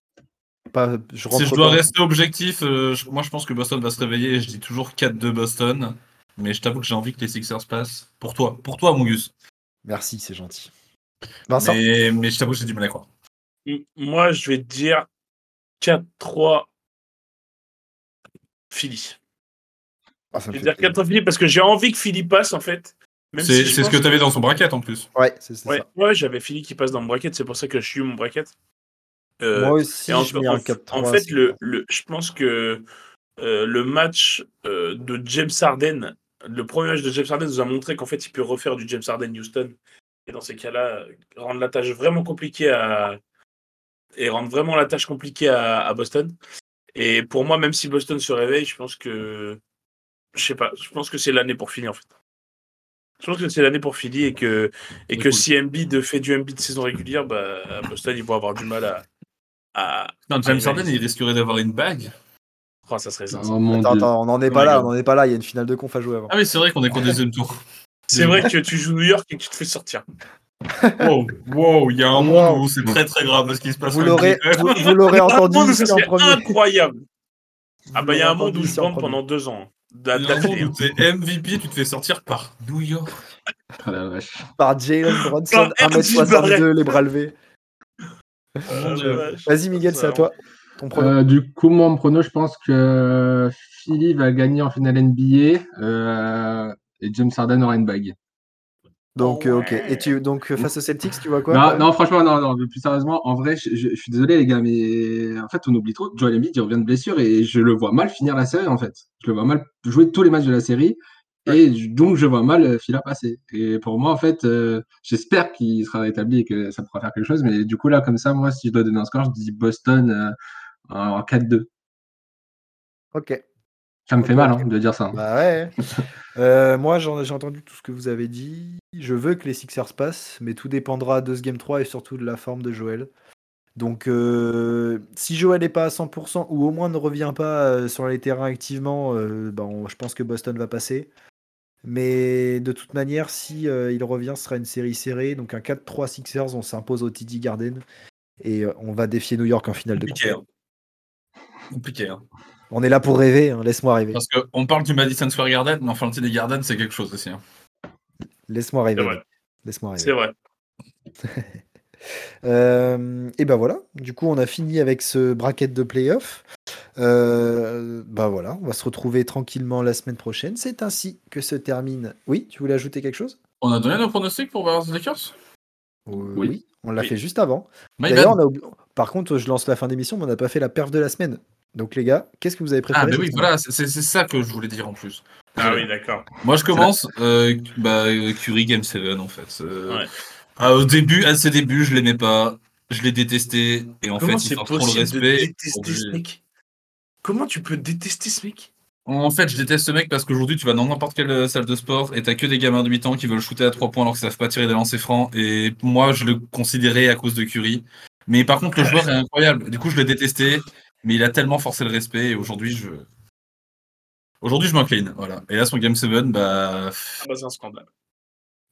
si je dois rester objectif, moi je pense que Boston va se réveiller et je dis toujours 4-2 Boston. Mais je t'avoue que j'ai envie que les Sixers passent. Pour toi, pour toi, mon Gus. Merci, c'est gentil. Vincent mais, mais je t'avoue que j'ai du mal à croire. Moi, je vais te dire 4-3 Philly. Ah, je vais dire 4-3 Philly parce que j'ai envie que Philly passe en fait. C'est ce que tu avais dans son bracket en plus. Ouais, c'est ça. Ouais, j'avais Philly qui passe dans mon bracket, c'est pour ça que je suis mon bracket. Euh, Moi aussi, en, je mets un 4 En fait, le, le, je pense que euh, le match euh, de James Harden le premier match de James Harden nous a montré qu'en fait, il peut refaire du James Harden Houston. Et dans ces cas-là, rendre la tâche vraiment compliquée à. Et rendre vraiment la tâche compliquée à, Boston. Et pour moi, même si Boston se réveille, je pense que. Je sais pas, je pense que c'est l'année pour Philly en fait. Je pense que c'est l'année pour Philly et que, et que si Embiid fait du Embiid de saison régulière, bah, Boston, ils vont avoir du mal à. à non, James Harden, il risquerait d'avoir une bague. Oh, ça serait ça. Oh, attends, on n'en est pas là, on n'en est pas là. Il y a une finale de conf à jouer avant. Ah oui, c'est vrai qu'on est qu'au deuxième tour. C'est vrai que tu joues New York et que tu te fais sortir. wow, wow, il y a un monde où c'est très très grave ce qui se passe. Vous l'aurez, vous, l'aurez entendu premier. incroyable. Ah bah il y a un monde où je bande pendant deux ans. D'affilée. T'es MVP, tu te fais sortir par New York. Oh par Jalen Bronson, 1m62, les bras levés. Vas-y Miguel, c'est à toi. Euh, du coup, mon prono, je pense que Philly va gagner en finale NBA euh, et James Harden aura une bague. Donc, euh, ok. Et tu, donc, face aux Celtics, tu vois quoi non, non, franchement, non, non. Plus sérieusement, en vrai, je, suis désolé, les gars, mais en fait, on oublie trop. Joel Embiid, il revient de blessure et je le vois mal finir la série, en fait. Je le vois mal jouer tous les matchs de la série. Et donc, je vois mal Phila passer. Et pour moi, en fait, j'espère qu'il sera rétabli et que ça pourra faire quelque chose. Mais du coup, là, comme ça, moi, si je dois donner un score, je dis Boston en 4-2. Ok. Ça me fait mal hein, de dire ça. Bah ouais. (laughs) Euh, moi, j'ai entendu tout ce que vous avez dit. Je veux que les Sixers passent, mais tout dépendra de ce Game 3 et surtout de la forme de Joël. Donc, euh, si Joël n'est pas à 100% ou au moins ne revient pas euh, sur les terrains activement, ben, je pense que Boston va passer. Mais de toute manière, si il revient, ce sera une série serrée. Donc, un 4-3 Sixers, on s'impose au TD Garden et on va défier New York en finale de Compliqué. Hein. On est là pour rêver, hein. laisse-moi rêver. Parce qu'on parle du Madison Square Garden, mais enfin, le des Garden, c'est quelque chose aussi. Hein. Laisse-moi rêver. Laisse-moi rêver. C'est vrai. (laughs) Euh, et ben voilà, du coup on a fini avec ce bracket de playoff. Euh, ben voilà, on va se retrouver tranquillement la semaine prochaine. C'est ainsi que se termine. Oui, tu voulais ajouter quelque chose? On a donné nos pronostics pour Warriors Lakers? Oui. on l'a fait juste avant. D'ailleurs, par contre, je lance la fin d'émission, mais on n'a pas fait la perf de la semaine. Donc les gars, qu'est-ce que vous avez préféré Ah, mais oui, voilà, c'est ça que je voulais dire en plus. Ah oui, d'accord. Moi, je commence. Euh, bah, Curry Game 7, en fait. Euh, ah, au début, à ses débuts, je l'aimais pas. Je l'ai détesté. Et en fait, il trop le respect. Comment tu peux détester ce mec? En fait, je déteste ce mec parce qu'aujourd'hui, tu vas dans n'importe quelle euh, salle de sport et t'as que des gamins de 8 ans qui veulent shooter à 3 points alors qu'ils savent pas tirer des lancers francs. Et moi, je le considérais à cause de Curry. Mais par contre, le joueur est incroyable. Du coup, je l'ai détesté, mais il a tellement forcé le respect et aujourd'hui, je. Aujourd'hui, je m'incline. Voilà. Et là, son Game 7, bah. Ah bah, c'est un scandale.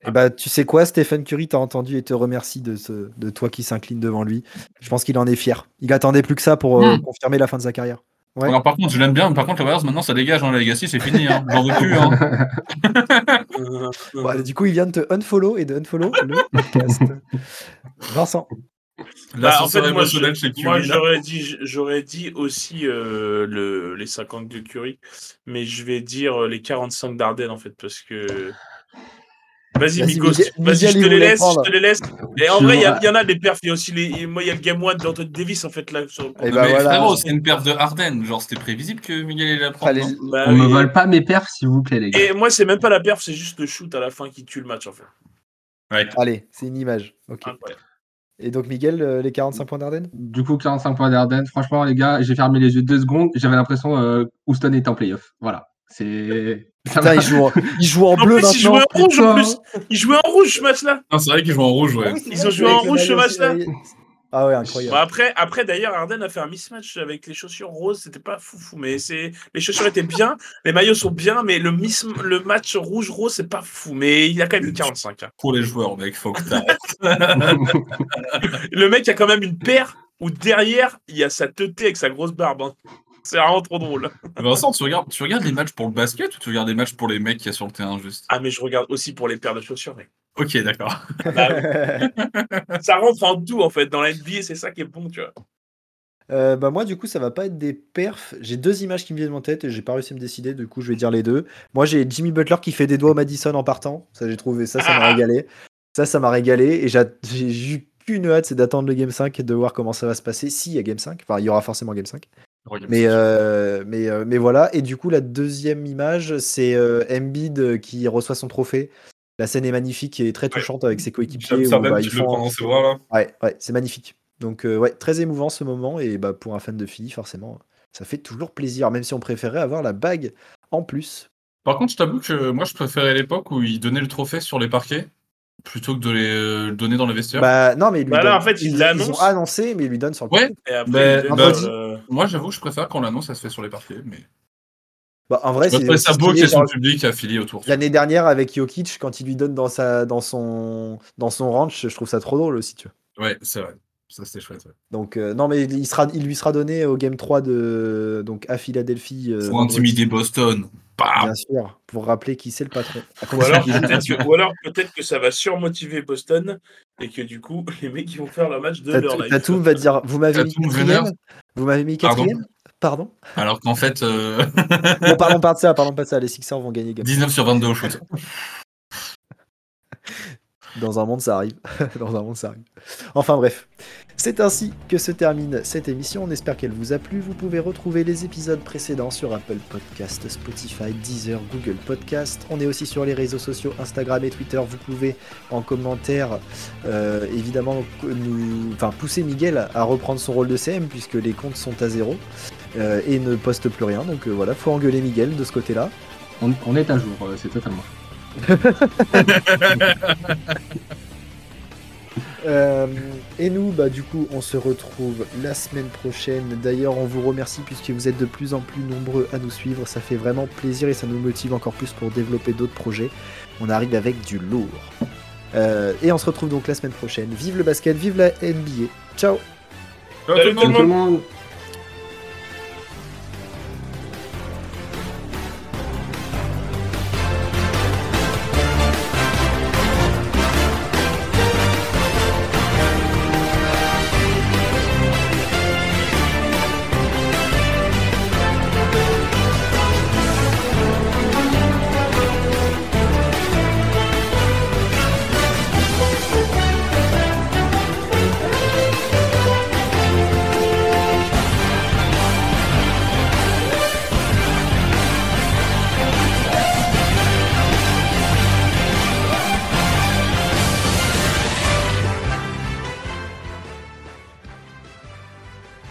Et eh bah, tu sais quoi, Stephen Curry t'a entendu et te remercie de, ce, de toi qui s'incline devant lui. Je pense qu'il en est fier. Il attendait plus que ça pour euh, hmm. confirmer la fin de sa carrière. Alors par contre, je l'aime bien, par contre, les Warriors, maintenant, ça dégage, hein, la Legacy, c'est fini, hein. j'en veux plus. Hein. (laughs) du coup, il vient de te unfollow et de unfollow le (laughs) podcast. Vincent. Bah, en fait, moi, j'aurais dit, j'aurais dit aussi euh, le, les 50 de Curry, mais je vais dire euh, les 45 d'Arden en fait, parce que Vas-y, Migos. Vas-y, je te les laisse. Je te les laisse. Et en vrai, il y, en a des perfs. Il y a aussi les. Moi, il y a le Game 1 d'Anthony Davis, en fait, là. Sur... Et bah voilà. c'est une perf de Harden. Genre, c'était prévisible que Miguel allait la prendre. Bah, On me vole pas mes perfs, s'il vous plaît, les gars. Et moi, c'est même pas la perf, c'est juste le shoot à la fin qui tue le match, en fait. Ouais. Allez, c'est une image. Ok. Et donc, Miguel, euh, les 45 points d'Ardennes? Du coup, 45 points d'Ardennes. Franchement, les gars, j'ai fermé les yeux deux secondes. J'avais l'impression euh, Houston était en playoff. Voilà. C'est. (laughs) Putain, il joue, en, il joue en, bleu plus, maintenant. Il jouait en rouge en plus. Il jouait en rouge ce match-là. c'est vrai qu'ils jouent en rouge, ouais. Ah ils ont joué en rouge ce match-là. Ah ouais, incroyable. après, après d'ailleurs, Arden a fait un mismatch avec les chaussures roses. C'était pas fou fou, mais c'est les chaussures étaient bien, les maillots sont bien, mais le, mis... le match rouge rose c'est pas fou. Mais il a quand même eu 45. Hein. Pour les joueurs, mec, faut que (laughs) le mec a quand même une paire où derrière il y a sa teuté avec sa grosse barbe. Hein. (laughs) C'est vraiment trop drôle. Vincent, tu regardes, tu regardes les matchs pour le basket ou tu regardes les matchs pour les mecs qui y a sur le terrain juste? Ah, mais je regarde aussi pour les paires de chaussures, mec. Ok, d'accord. Bah (laughs) ça rentre en tout, en fait. Dans la NBA, c'est ça qui est bon, tu vois. Euh, bah moi du coup ça va pas être des perfs. J'ai deux images qui me viennent en tête et j'ai pas réussi à me décider. Du coup je vais dire les deux. Moi j'ai Jimmy Butler qui fait des doigts au Madison en partant. Ça j'ai trouvé ça, ça m'a ah. régalé. Ça ça m'a régalé et j'ai eu qu'une hâte, c'est d'attendre le game 5 et de voir comment ça va se passer. S'il y a game 5, enfin il y aura forcément game 5. Mais, euh, mais, euh, mais voilà, et du coup, la deuxième image, c'est euh, Embiid qui reçoit son trophée. La scène est magnifique et très touchante avec ses coéquipiers. Bah, font... là. Ouais, ouais c'est magnifique. Donc, ouais, très émouvant ce moment. Et bah, pour un fan de filles, forcément, ça fait toujours plaisir, même si on préférait avoir la bague en plus. Par contre, je t'avoue que moi, je préférais l'époque où il donnait le trophée sur les parquets plutôt que de les euh, donner dans les vestiaires. Bah non, mais lui bah en fait, ils, ils, ont annoncé, mais ils lui donnent sur le Ouais, mais, bah, moi j'avoue, je préfère quand l'annonce ça se fait sur les parquets, mais. Bah, en vrai, c'est ça beau qu'il y ait son public affilié autour. L'année dernière avec Jokic, quand il lui donne dans sa dans son dans son ranch, je trouve ça trop drôle aussi, tu vois. Ouais, c'est vrai. Ça c'était chouette. Ouais. Donc euh, non, mais il sera il lui sera donné au game 3 de donc à Philadelphie. Euh, pour intimider Boston. Bien sûr, pour rappeler qui c'est le patron. (laughs) Ou alors, peut-être que, que, ça va surmotiver Boston et que du coup, les mecs ils vont faire leur match de leur life. Tatum va dire Vous m'avez mis quatrième? Vous m'avez mis quatrième? Pardon? Alors qu'en fait. Euh... (laughs) bon, parlons pas de ça, parlons pas de ça. Les Sixers vont gagner. 19 sur 22 au shoot. (laughs) Dans un monde, ça arrive. (laughs) Dans un monde, ça arrive. Enfin bref. C'est ainsi que se termine cette émission. On espère qu'elle vous a plu. Vous pouvez retrouver les épisodes précédents sur Apple Podcast, Spotify, Deezer, Google Podcast. On est aussi sur les réseaux sociaux Instagram et Twitter. Vous pouvez en commentaire euh, évidemment nous, enfin, pousser Miguel à reprendre son rôle de CM puisque les comptes sont à zéro euh, et ne poste plus rien. Donc euh, voilà, faut engueuler Miguel de ce côté-là. On, est à jour, c'est totalement. (laughs) Euh, et nous, bah, du coup, on se retrouve la semaine prochaine. D'ailleurs, on vous remercie puisque vous êtes de plus en plus nombreux à nous suivre. Ça fait vraiment plaisir et ça nous motive encore plus pour développer d'autres projets. On arrive avec du lourd. Euh, et on se retrouve donc la semaine prochaine. Vive le basket, vive la NBA. Ciao Ciao tout le monde